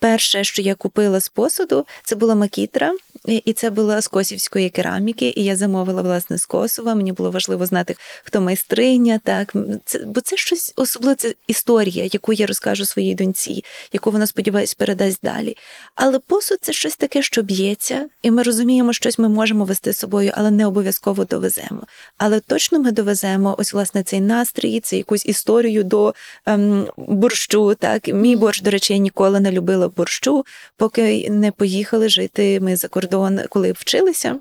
Перше, що я купила з посуду, це була макітра, і це була з косівської кераміки. І я замовила власне з Косова. Мені було важливо знати, хто майстриня. Так це бо це щось особливе, це історія, яку я розкажу своїй доньці, яку вона сподіваюсь передасть далі. Але посуд це щось таке, що б'ється, і ми розуміємо, щось ми можемо вести з собою, але не обов'язково довеземо. Але точно ми довеземо ось власне цей настрій, це якусь історію до ем, борщу. Так, мій борщ, до речі, я ніколи не любила борщу, поки не поїхали жити ми за кордон, коли вчилися.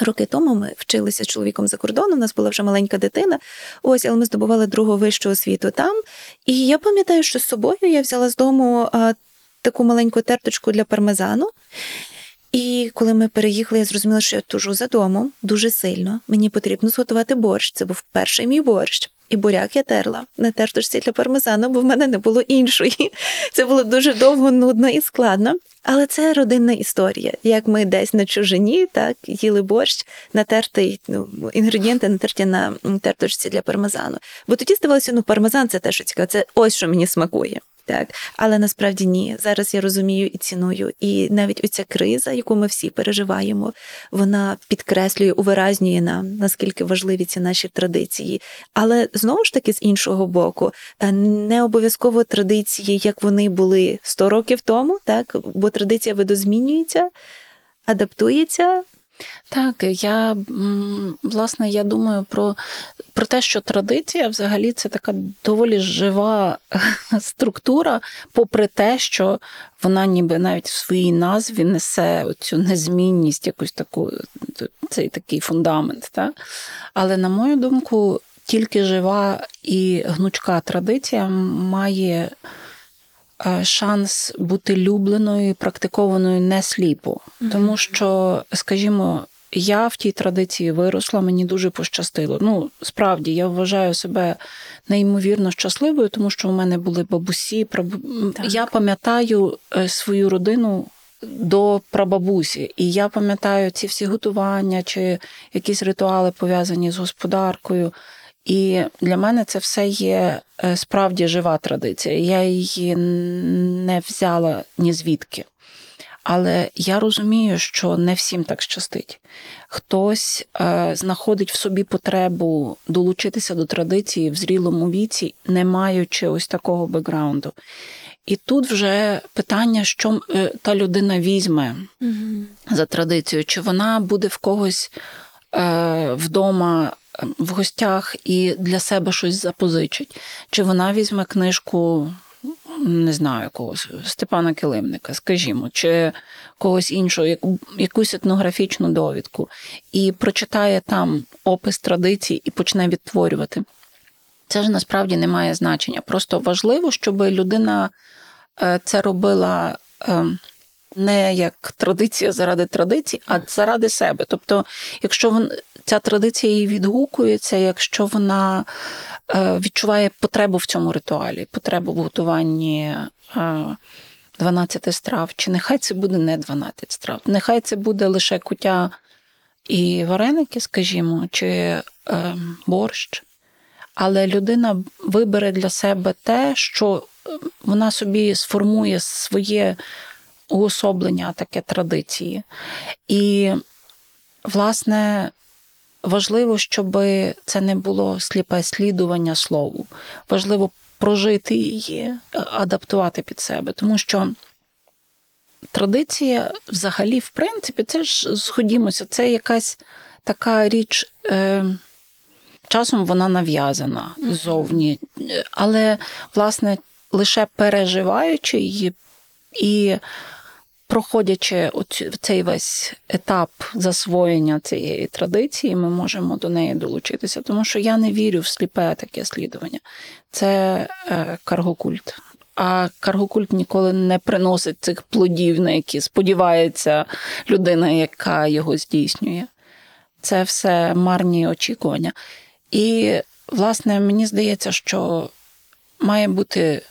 Роки тому ми вчилися з чоловіком за кордоном, у нас була вже маленька дитина. Ось, але ми здобували другу вищу освіту там. І я пам'ятаю, що з собою я взяла з дому а, таку маленьку терточку для пармезану. І коли ми переїхали, я зрозуміла, що я тужу за домом дуже сильно. Мені потрібно зготувати борщ. Це був перший мій борщ. І буряк я терла на терточці для пармезану, бо в мене не було іншої. Це було дуже довго, нудно і складно. Але це родинна історія. Як ми десь на чужині, так їли борщ, натертий ну, інгредієнти натерті на тертушці для пармезану. Бо тоді здавалося, ну пармезан це те, що цікаво, це ось що мені смакує. Так, але насправді ні. Зараз я розумію і ціную. І навіть оця криза, яку ми всі переживаємо, вона підкреслює, увиразнює нам, наскільки важливі ці наші традиції. Але знову ж таки, з іншого боку, е, не обов'язково традиції, як вони були 100 років тому, так бо традиція видозмінюється, адаптується. Так, я власне я думаю про, про те, що традиція взагалі це така доволі жива структура, попри те, що вона ніби навіть в своїй назві несе цю незмінність, якусь таку цей такий фундамент. Так? Але на мою думку, тільки жива і гнучка традиція має шанс бути любленою і практикованою не сліпо. Тому що, скажімо, я в тій традиції виросла, мені дуже пощастило. Ну, справді, я вважаю себе неймовірно щасливою, тому що в мене були бабусі. Так. Я пам'ятаю е, свою родину. До прабабусі, і я пам'ятаю ці всі готування чи якісь ритуали пов'язані з господаркою. І для мене це все є е, справді жива традиція. Я її не взяла ні звідки. Але я розумію, що не всім так щастить. Хтось е, знаходить в собі потребу долучитися до традиції в зрілому віці, не маючи ось такого бекграунду. І тут вже питання, що е, та людина візьме за традицією, чи вона буде в когось е, вдома в гостях і для себе щось запозичить, чи вона візьме книжку. Не знаю когось Степана Килимника, скажімо, чи когось іншого, якусь етнографічну довідку, і прочитає там опис традицій і почне відтворювати. Це ж насправді не має значення. Просто важливо, щоб людина е, це робила е, не як традиція заради традицій, а заради себе. Тобто, якщо вон, ця традиція їй відгукується, якщо вона е, відчуває потребу в цьому ритуалі, потребу в готуванні. е, 12 страв, чи нехай це буде не 12 страв, нехай це буде лише куття і вареники, скажімо, чи е, борщ. Але людина вибере для себе те, що е, вона собі сформує своє уособлення, таке традиції. І, власне, важливо, щоб це не було сліпе слідування слову. Важливо прожити її, е, адаптувати під себе. Тому що традиція, взагалі, в принципі, це ж зходімося, це якась така річ. Е, часом вона нав'язана ззовні, але власне лише переживаючи її і проходячи цей весь етап засвоєння цієї традиції, ми можемо до неї долучитися. Тому що я не вірю в сліпе таке слідування. Це е, каргокульт. А каргокульт ніколи не приносить цих плодів, на які сподівається людина, яка його здійснює. Це все марні очікування. І, власне, мені здається, що має бути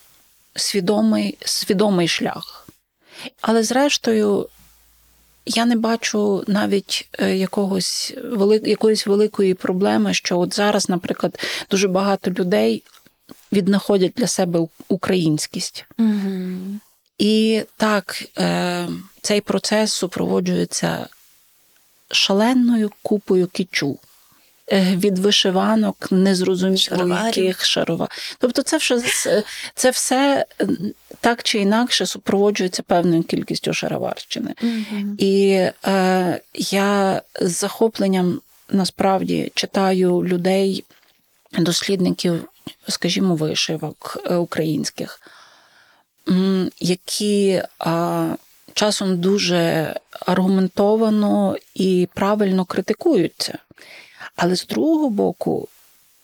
свідомий, свідомий шлях. Але зрештою, я не бачу навіть е, якогось якоїсь великої проблеми, що от зараз, наприклад, дуже багато людей віднаходять для себе українськість. Угу. І так, е, цей процес супроводжується шаленою купою кічу. Е, Від вишиванок незрозуміло яких шарова. Тобто, це все, це все е, так чи інакше супроводжується певною кількістю шароварщини. Угу. І е, я з захопленням насправді читаю людей, дослідників, скажімо, вишивок е, українських, які а, часом дуже аргументовано і правильно критикують це. Але з другого боку,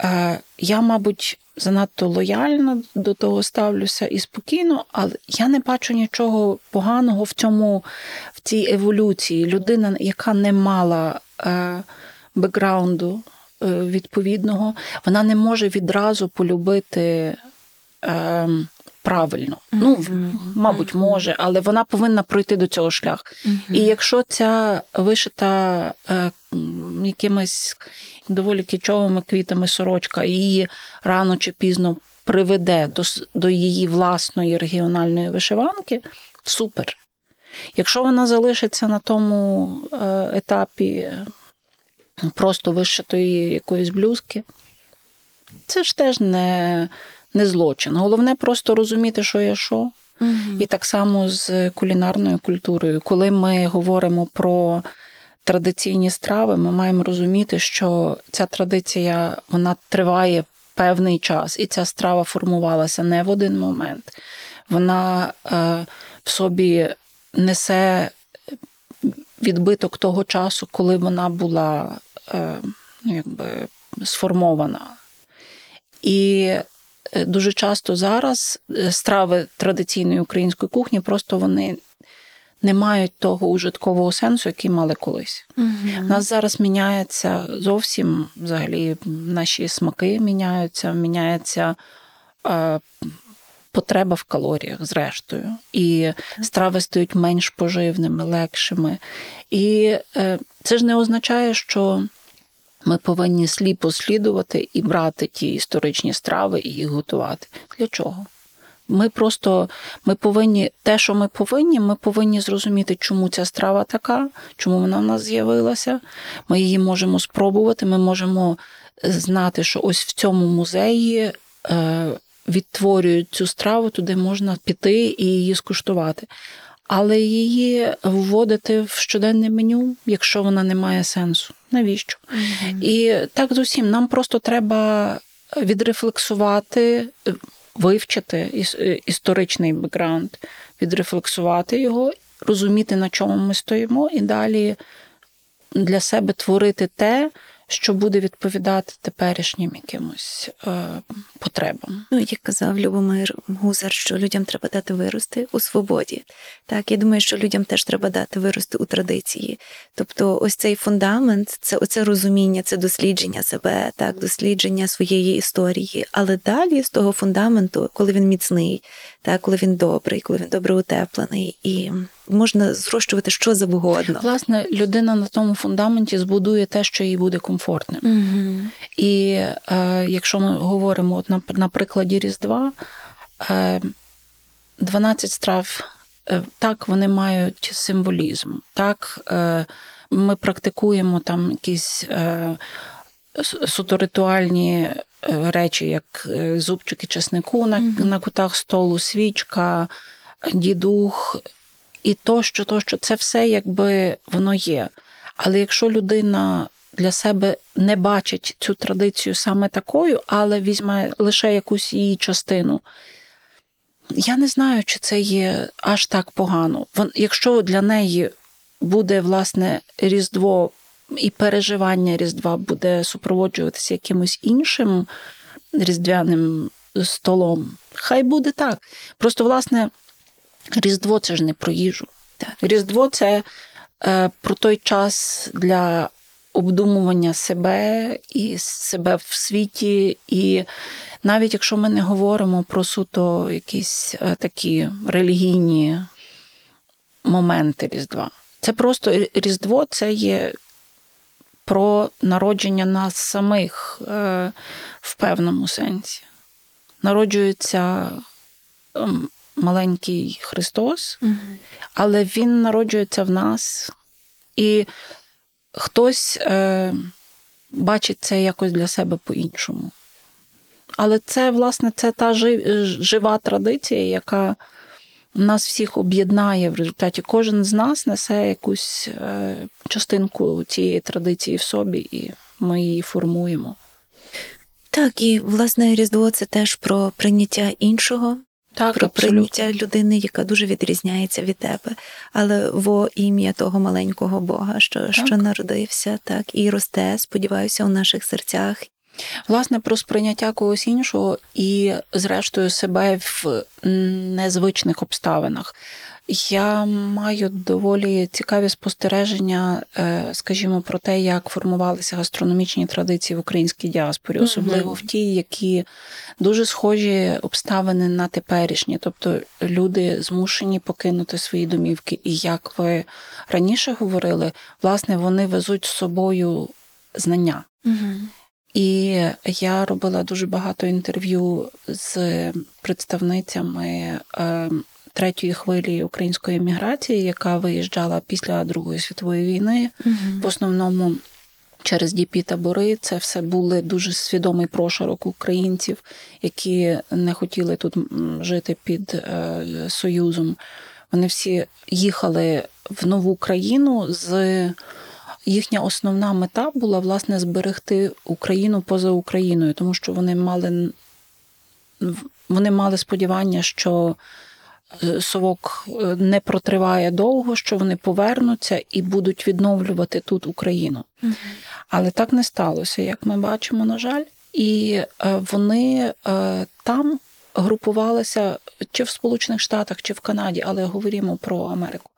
е, я, мабуть, занадто лояльно до того ставлюся і спокійно, але я не бачу нічого поганого в цьому, в цій еволюції. Людина, яка не мала е, бекграунду е, відповідного, вона не може відразу полюбити. Правильно, ну мабуть, може, але вона повинна пройти до цього шлях. І якщо ця вишита е, якимись доволі кічовими квітами сорочка її рано чи пізно приведе до, до її власної регіональної вишиванки, супер. Якщо вона залишиться на тому е, етапі е, просто вишитої якоїсь блюзки, це ж теж не, не злочин. Головне просто розуміти, що є що. І так само з кулінарною культурою. Коли ми говоримо про традиційні страви, ми маємо розуміти, що ця традиція вона триває певний час, і ця страва формувалася не в один момент. Вона е, в собі несе відбиток того часу, коли вона була е, ну, якби сформована. І дуже часто зараз е, страви традиційної української кухні просто вони не мають того ужиткового сенсу, який мали колись. У нас зараз міняється зовсім взагалі наші смаки міняються, міняється е, потреба в калоріях, зрештою. І страви стають менш поживними, легшими. І е, це ж не означає, що ми повинні сліпо слідувати і брати ті історичні страви і їх готувати. Для чого? Ми просто ми повинні те, що ми повинні, ми повинні зрозуміти, чому ця страва така, чому вона в нас з'явилася. Ми її можемо спробувати. Ми можемо знати, що ось в цьому музеї е, відтворюють цю страву, туди можна піти і її скуштувати. Але її вводити в щоденне меню, якщо вона не має сенсу. Навіщо? І так з усім нам просто треба відрефлексувати, вивчити е, історичний бекграунд, відрефлексувати його, розуміти, на чому ми стоїмо, і далі для себе творити те, що буде відповідати теперішнім якимось е, потребам. Ну, як казав Любомир Гузар, що людям треба дати вирости у свободі. Так, я думаю, що людям теж треба дати вирости у традиції. Тобто, ось цей фундамент, це оце розуміння, це дослідження себе, так, дослідження своєї історії. Але далі з того фундаменту, коли він міцний, так, коли він добрий, коли він добре утеплений, і можна зрощувати що завгодно. Власне, людина на тому фундаменті збудує те, що їй буде комфортним. Угу. І е, якщо ми говоримо от на, на прикладі Різдва, е, 12 страв, е, так, вони мають символізм. Так, е, ми практикуємо там якісь е, суто ритуальні е, речі, як е, зубчики чеснику на, Мгм. на кутах столу, свічка, дідух і тощо, тощо, це все якби воно є. Але якщо людина для себе не бачить цю традицію саме такою, але візьме лише якусь її частину. Я не знаю, чи це є аж так погано. Якщо для неї буде власне Різдво і переживання Різдва буде супроводжуватися якимось іншим різдвяним столом, хай буде так. Просто, власне, Різдво це ж не про їжу. Різдво це е, про той час для обдумування себе і себе в світі. І навіть якщо ми не говоримо про суто якісь е, такі релігійні моменти Різдва. Це просто Різдво це є про народження нас самих е, в певному сенсі. Народжується ем, маленький Христос, але Він народжується в нас, і хтось е, бачить це якось для себе по-іншому. Але це, власне, це та жива традиція, яка нас всіх об'єднає в результаті. Кожен з нас несе якусь е, частинку цієї традиції в собі, і ми її формуємо. Так, і власне Різдво це теж про прийняття іншого, так, про прийняття людини, яка дуже відрізняється від тебе, але во ім'я того маленького Бога, що що народився, так і росте, сподіваюся, у наших серцях. Власне, про сприйняття когось іншого і, зрештою, себе в незвичних обставинах. Я маю доволі цікаві спостереження, е, скажімо, про те, як формувалися гастрономічні традиції в українській діаспорі, особливо mm-hmm. в ті, які дуже схожі обставини на теперішні, тобто люди змушені покинути свої домівки. І як ви раніше говорили, власне, вони везуть з собою знання. Mm-hmm. І я робила дуже багато інтерв'ю з представницями е, третьої хвилі української міграції, яка виїжджала після Другої світової війни. Угу. В основному через діпі табори це все були дуже свідомий прошарок українців, які не хотіли тут жити під е, Союзом. Вони всі їхали в нову країну з їхня основна мета була власне зберегти Україну поза Україною, тому що вони мали вони мали сподівання, що совок е, не протриває довго, що вони повернуться і будуть відновлювати тут Україну. Але так не сталося, як ми бачимо, на жаль, і е, вони там групувалися чи в Сполучених Штатах, чи в Канаді, але говоримо про Америку.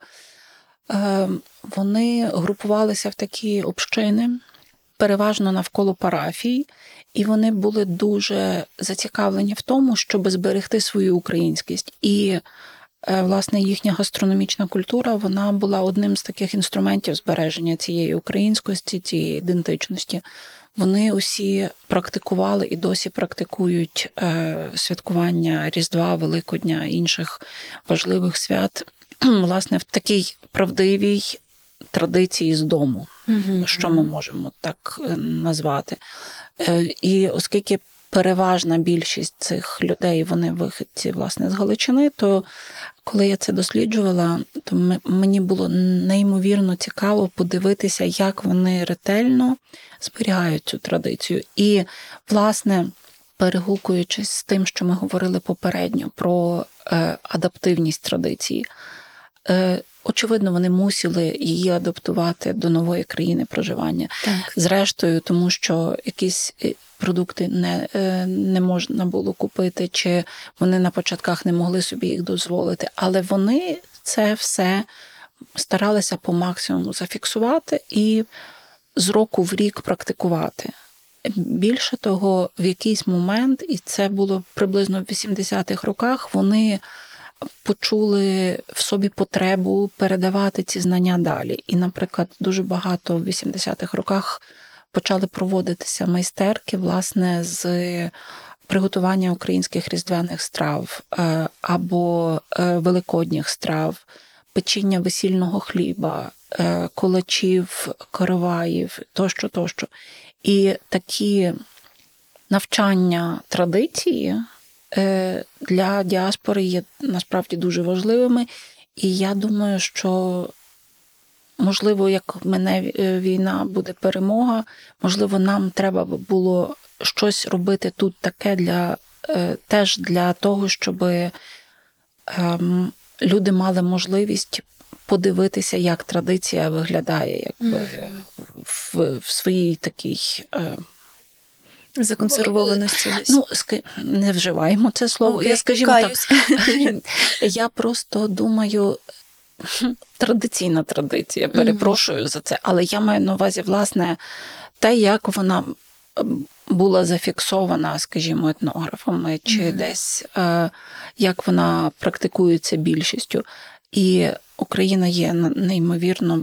Вони групувалися в такі общини, переважно навколо парафій, і вони були дуже зацікавлені в тому, щоб зберегти свою українськість. І, е, власне, їхня гастрономічна культура вона була одним з таких інструментів збереження цієї українськості, цієї ідентичності. Вони усі практикували і досі практикують е, святкування Різдва, Великодня інших важливих свят власне в такій правдивій традиції з дому, mm що ми можемо так е, назвати. Е, і оскільки переважна більшість цих людей, вони виходці власне з Галичини, то коли я це досліджувала, то мені було неймовірно цікаво подивитися, як вони ретельно зберігають цю традицію. І, власне, перегукуючись з тим, що ми говорили попередньо про е, адаптивність традиції. Очевидно, вони мусили її адаптувати до нової країни проживання. Так. Зрештою, тому що якісь е, продукти не е, не можна було купити, чи вони на початках не могли собі їх дозволити. Але вони це все старалися по максимуму зафіксувати і з року в рік практикувати. Більше того, в якийсь момент, і це було приблизно в 80-х роках, вони почули в собі потребу передавати ці знання далі. І, наприклад, дуже багато в 80-х роках почали проводитися майстерки, власне, з приготування українських різдвяних страв е, або е, великодніх страв, печіння весільного хліба, е, колачів, короваїв тощо, тощо. І такі навчання традиції. Е, для діаспори є насправді дуже важливими. І я думаю, що можливо, як мене е, війна буде перемога, можливо, нам треба було щось робити тут таке для е, теж для того, щоб ем, люди мали можливість подивитися, як традиція виглядає, якби в, в своїй такій. Законсервованості. Ну, не вживаємо це слово. Окей, я скажімо каюсь. так, я просто думаю, традиційна традиція, перепрошую за це, але я маю на увазі, власне, те, як вона була зафіксована, скажімо, етнографами, чи десь е, як вона практикується більшістю. І Україна є неймовірно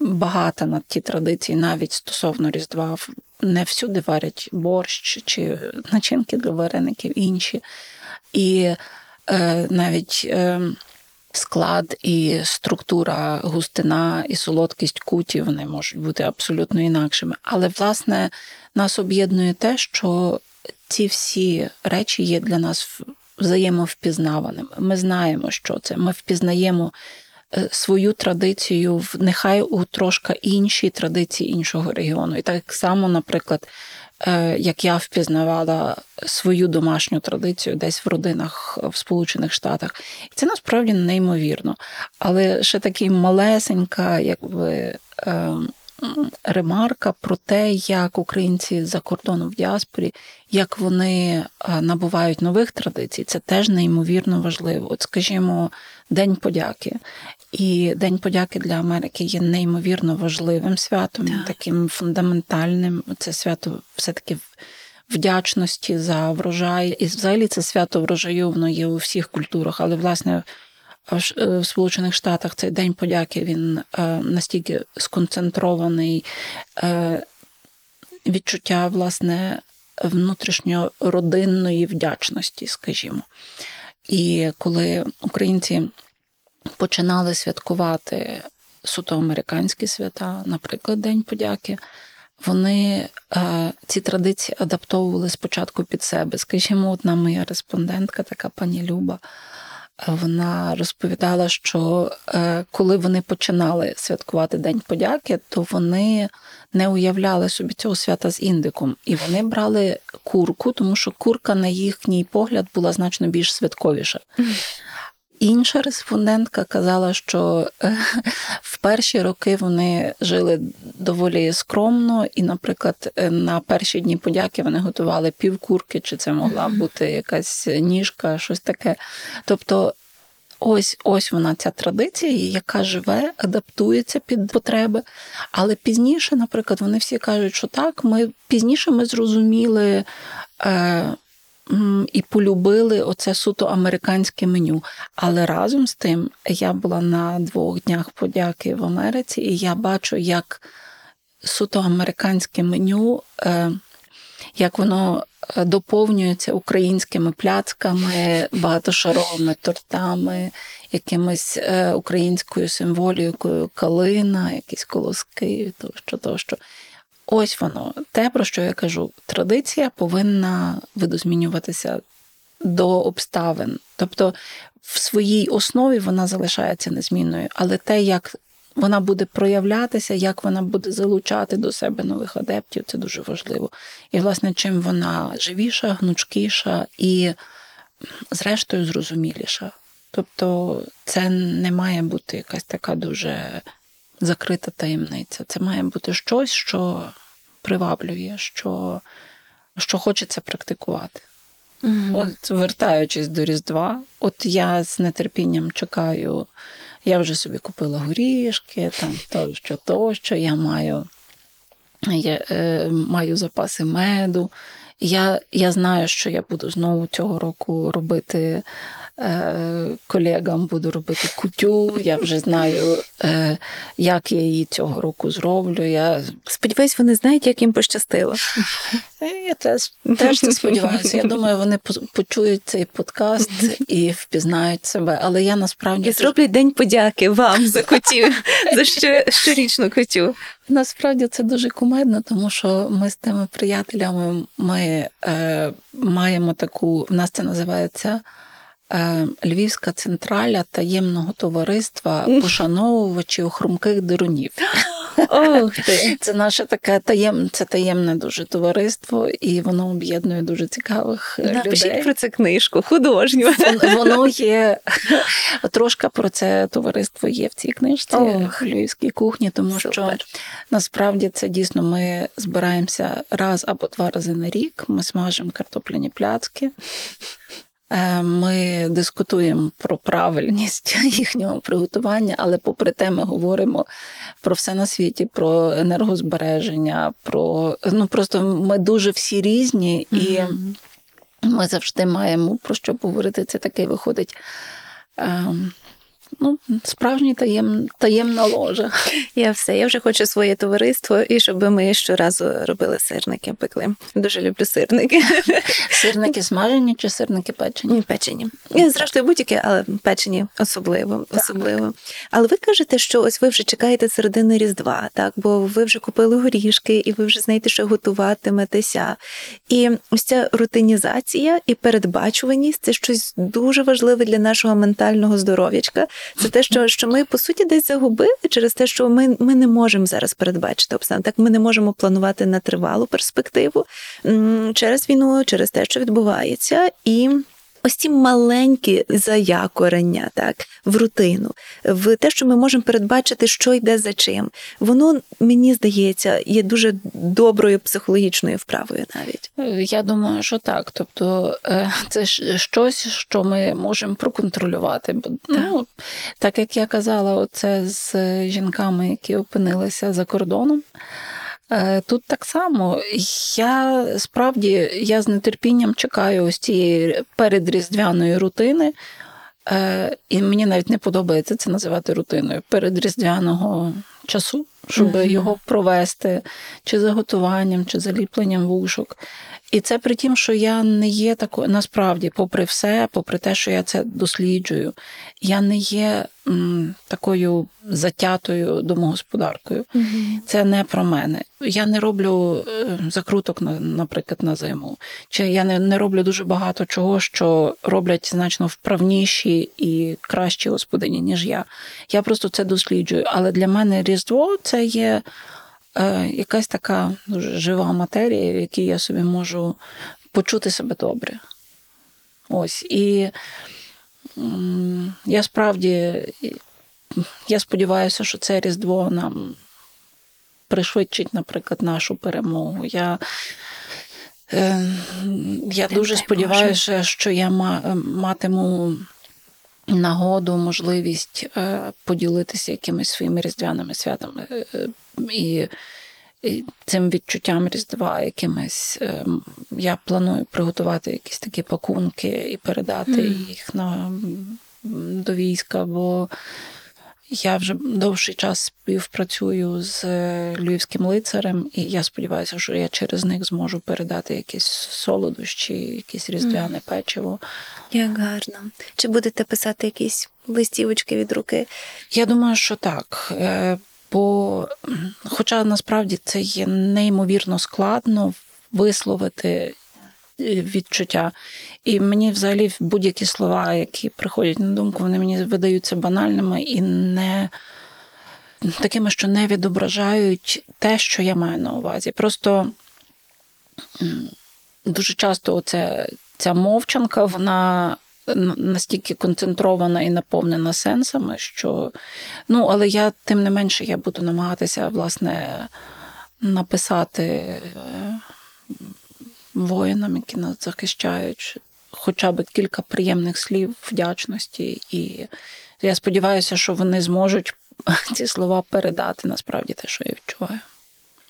багата на ті традиції, навіть стосовно Різдва. Не всюди варять борщ чи начинки для вареників інші. І е, навіть е, склад і структура густина і солодкість куті вони можуть бути абсолютно інакшими. Але, власне, нас об'єднує те, що ці всі речі є для нас взаємовпізнаваними. Ми знаємо, що це. Ми впізнаємо свою традицію в нехай у трошки іншій традиції іншого регіону. І так само, наприклад, е, як я впізнавала свою домашню традицію десь в родинах в Сполучених Штатах. І це насправді неймовірно. Але ще такий малесенька, якби. е, Ремарка про те, як українці за кордоном в діаспорі, як вони е, набувають нових традицій, це теж неймовірно важливо. От, скажімо, День подяки. І День подяки для Америки є неймовірно важливим святом, Так. таким фундаментальним. Це свято все-таки вдячності за врожай. І взагалі це свято врожаю, воно є у всіх культурах, але власне. В е, Сполучених Штатах цей день подяки він е, настільки сконцентрований е, відчуття власне внутрішньородинної вдячності, скажімо. І коли українці починали святкувати суто американські свята, наприклад, День подяки, вони е, ці традиції адаптовували спочатку під себе. Скажімо, одна моя респондентка, така пані Люба, вона розповідала, що е, коли вони починали святкувати День подяки, то вони не уявляли собі цього свята з індиком. І вони брали курку, тому що курка, на їхній погляд, була значно більш святковіша. Інша респондентка казала, що е, в перші роки вони жили доволі скромно, і, наприклад, е, на перші дні подяки вони готували півкурки, чи це могла бути якась ніжка, щось таке. Тобто, ось ось вона ця традиція, яка живе, адаптується під потреби. Але пізніше, наприклад, вони всі кажуть, що так, ми пізніше ми зрозуміли. Е, і полюбили оце суто американське меню. Але разом з тим я була на двох днях подяки в Америці, і я бачу, як суто американське меню, е, як воно е, доповнюється українськими пляцками, багатошаровими тортами, якимось е, українською символікою, калина, якісь колоски, тощо, тощо. Ось воно, те, про що я кажу, традиція повинна видозмінюватися до обставин. Тобто в своїй основі вона залишається незмінною, але те, як вона буде проявлятися, як вона буде залучати до себе нових адептів, це дуже важливо. І, власне, чим вона живіша, гнучкіша і, зрештою, зрозуміліша. Тобто, це не має бути якась така дуже закрита таємниця. Це має бути щось, що приваблює, що, що хочеться практикувати. От, вертаючись до Різдва, от я з нетерпінням чекаю. Я вже собі купила горішки, там тощо, тощо. Я маю, я, е, маю запаси меду. Я, я знаю, що я буду знову цього року робити колегам, буду робити кутю. Я вже знаю, е, як я її цього року зроблю. Я Сподіваюсь, вони знають, як їм пощастило. Е, Я теж, теж це сподіваюся. Я думаю, вони почують цей подкаст і впізнають себе. Але я насправді І зроблять день подяки вам за котів, за щорічну котю. насправді це дуже кумедно, тому що ми з тими приятелями ми е, маємо таку, в нас це називається е, Львівська централя таємного товариства пошановувачів хрумких дерунів. Ох ти. Це наше таке таєм, це таємне дуже товариство, і воно об'єднує дуже цікавих е, Напишіть людей. про це книжку, художню. Вон- Воно є трошки про це товариство є в цій книжці Ох. Львівській кухні, тому що насправді це дійсно ми збираємося раз або два рази на рік. Ми смажимо картопляні пляцки. Е, Ми дискутуємо про правильність їхнього приготування, але попри те, ми говоримо про все на світі, про енергозбереження, про ну просто ми дуже всі різні і. Ми завжди маємо про що говорити. Це таке виходить. ем, ну, справжній таєм, таємна ложа. Я все, я вже хочу своє товариство, і щоб ми щоразу робили сирники, пекли. Дуже люблю сирники. Сирники смажені чи сирники печені? Печені. Зрештою, будь-які, але печені особливо. особливо. Але ви кажете, що ось ви вже чекаєте середини Різдва, так? Бо ви вже купили горішки, і ви вже знаєте, що готуватиметеся. І ось ця рутинізація і передбачуваність це щось дуже важливе для нашого ментального здоров'ячка. Це те, що, що ми по суті десь загубили через те, що ми, ми не можемо зараз передбачити обстан. Так ми не можемо планувати на тривалу перспективу через війну, через те, що відбувається, і. Ось ці маленькі заякорення, так, в рутину, в те, що ми можемо передбачити, що йде за чим, воно мені здається є дуже доброю психологічною вправою навіть. Я думаю, що так. Тобто е, це ж щось, що ми можемо проконтролювати. Бо, ну, так як я казала, оце з жінками, які опинилися за кордоном. Е, Тут так само. Я справді я з нетерпінням чекаю ось цієї передріздвяної рутини, Е, і мені навіть не подобається це називати рутиною передріздвяного часу, щоб його провести чи заготуванням, чи заліпленням вушок. І це при тім, що я не є такою, насправді, попри все, попри те, що я це досліджую, я не є м, такою затятою домогосподаркою. Це не про мене. Я не роблю е, закруток, наприклад, на зиму. Чи я не, не роблю дуже багато чого, що роблять значно вправніші і кращі господині, ніж я. Я просто це досліджую. Але для мене Різдво це є якась така дуже жива матерія, в якій я собі можу почути себе добре. Ось. І я справді я сподіваюся, що це Різдво нам пришвидшить, наприклад, нашу перемогу. Я, е, я дуже сподіваюся, що я матиму нагоду, можливість е, поділитися якимись своїми різдвяними святами е, е, і, і цим відчуттям Різдва, якимись. е, Я планую приготувати якісь такі пакунки і передати Мгм. їх на, до війська, бо я вже довший час співпрацюю з е, львівським лицарем, і я сподіваюся, що я через них зможу передати якісь солодощі, якесь різдвяне печиво. Як гарно. Чи будете писати якісь листівочки від руки? Я думаю, що так. Бо, хоча насправді це є неймовірно складно висловити е, відчуття. І мені взагалі будь-які слова, які приходять на думку, вони мені видаються банальними і не такими, що не відображають те, що я маю на увазі. Просто дуже часто оце, ця мовчанка, вона настільки концентрована і наповнена сенсами, що ну, але я тим не менше я буду намагатися власне написати е, воїнам, які нас захищають, хоча б кілька приємних слів вдячності. І я сподіваюся, що вони зможуть ці слова передати насправді те, що я відчуваю,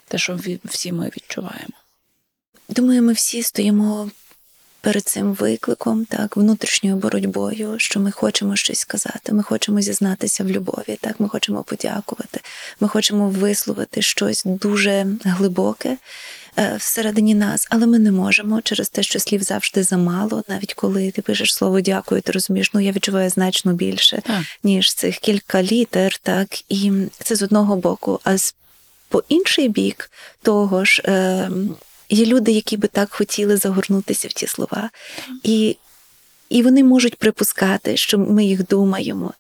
те, що всі ми відчуваємо. Думаю, ми всі стоїмо перед цим викликом, так, внутрішньою боротьбою, що ми хочемо щось сказати, ми хочемо зізнатися в любові, так, ми хочемо подякувати, ми хочемо висловити щось дуже глибоке е, всередині нас, але ми не можемо через те, що слів завжди замало, навіть коли ти пишеш слово дякую, ти розумієш, ну я відчуваю значно більше, Так. ніж цих кілька літер, так, і це з одного боку, а з по інший бік того ж. Е, Є люди, які би так хотіли загорнутися в ті слова. І і вони можуть припускати, що ми їх думаємо.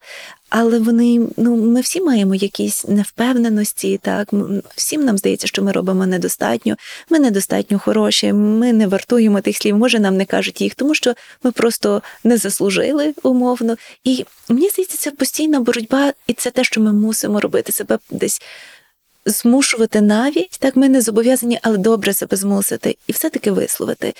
Але вони, ну, ми всі маємо якісь невпевненості, так всім нам здається, що ми робимо недостатньо. Ми недостатньо хороші, ми не вартуємо тих слів. Може, нам не кажуть їх, тому що ми просто не заслужили умовно. І мені здається, це постійна боротьба, і це те, що ми мусимо робити себе десь змушувати навіть, так ми не зобов'язані, але добре себе змусити і все-таки висловити.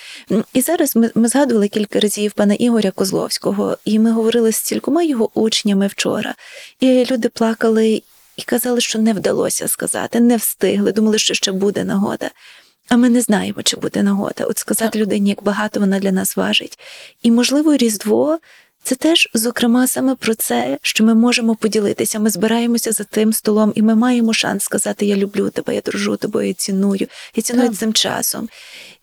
І зараз ми, ми згадували кілька разів пана Ігоря Козловського, і ми говорили з цількома його учнями вчора. І люди плакали і казали, що не вдалося сказати, не встигли, думали, що ще буде нагода. А ми не знаємо, чи буде нагода. От сказати людині, як багато вона для нас важить. І, можливо, Різдво це теж, зокрема, саме про це, що ми можемо поділитися. Ми збираємося за тим столом, і ми маємо шанс сказати: Я люблю тебе, я дружу тобою, я ціную, я ціную Так. цим часом.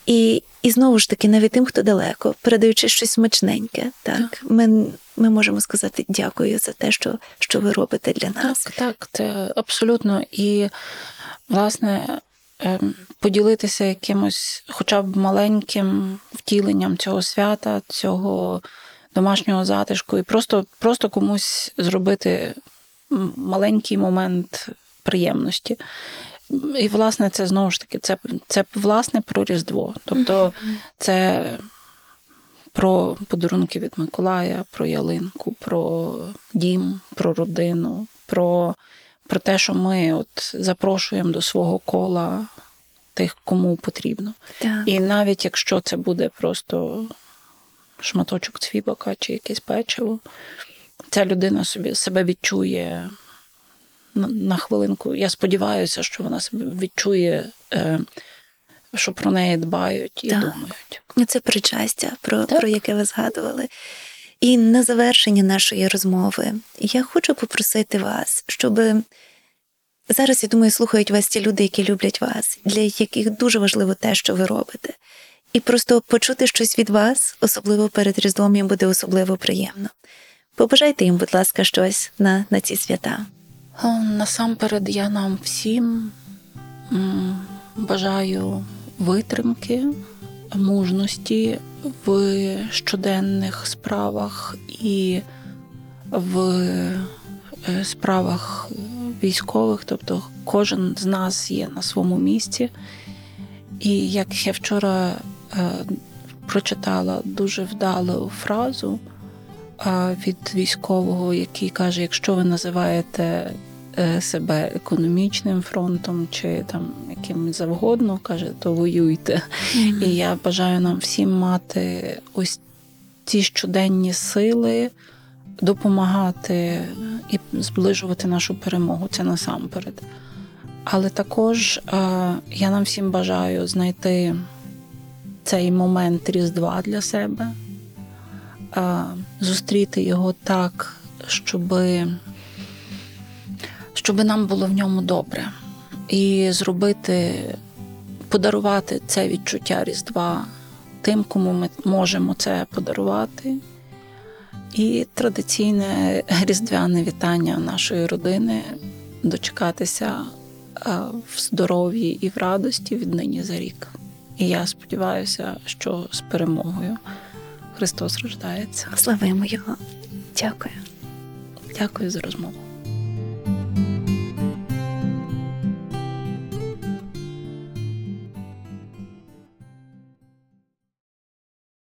І, і знову ж таки, навіть тим, хто далеко, передаючи щось смачненьке, так, Ми, ми можемо сказати дякую за те, що, що ви робите для нас. Так, так, це абсолютно. І, власне, ем, поділитися якимось хоча б маленьким втіленням цього свята, цього домашнього затишку, і просто, просто комусь зробити маленький момент приємності. І, власне, це знову ж таки, це, це власне про Різдво. Тобто, це про подарунки від Миколая, про ялинку, про дім, про родину, про, про те, що ми от запрошуємо до свого кола тих, кому потрібно. Так. І навіть якщо це буде просто шматочок цвібока чи якесь печиво, ця людина собі себе відчує на, хвилинку. Я сподіваюся, що вона себе відчує, е, що про неї дбають і Так. думають. Це причастя, про, про яке ви згадували. І на завершення нашої розмови я хочу попросити вас, щоб зараз, я думаю, слухають вас ті люди, які люблять вас, для яких дуже важливо те, що ви робите. І просто почути щось від вас, особливо перед Різдвом, їм буде особливо приємно. Побажайте їм, будь ласка, щось на, на ці свята. Насамперед я нам всім бажаю витримки, мужності в щоденних справах і в е, справах військових. Тобто кожен з нас є на своєму місці. І як я вчора прочитала дуже вдалу фразу е, від військового, який каже: якщо ви називаєте е, себе економічним фронтом чи там яким завгодно, каже, то воюйте. І я бажаю нам всім мати ось ці щоденні сили, допомагати і зближувати нашу перемогу. Це насамперед. Але також е, я нам всім бажаю знайти цей момент Різдва для себе, е, зустріти його так, щоб, щоб нам було в ньому добре. І зробити, подарувати це відчуття Різдва тим, кому ми можемо це подарувати. І традиційне різдвяне вітання нашої родини дочекатися е, в здоров'ї і в радості віднині за рік. І я сподіваюся, що з перемогою Христос рождається. Славимо його. Дякую. Дякую за розмову.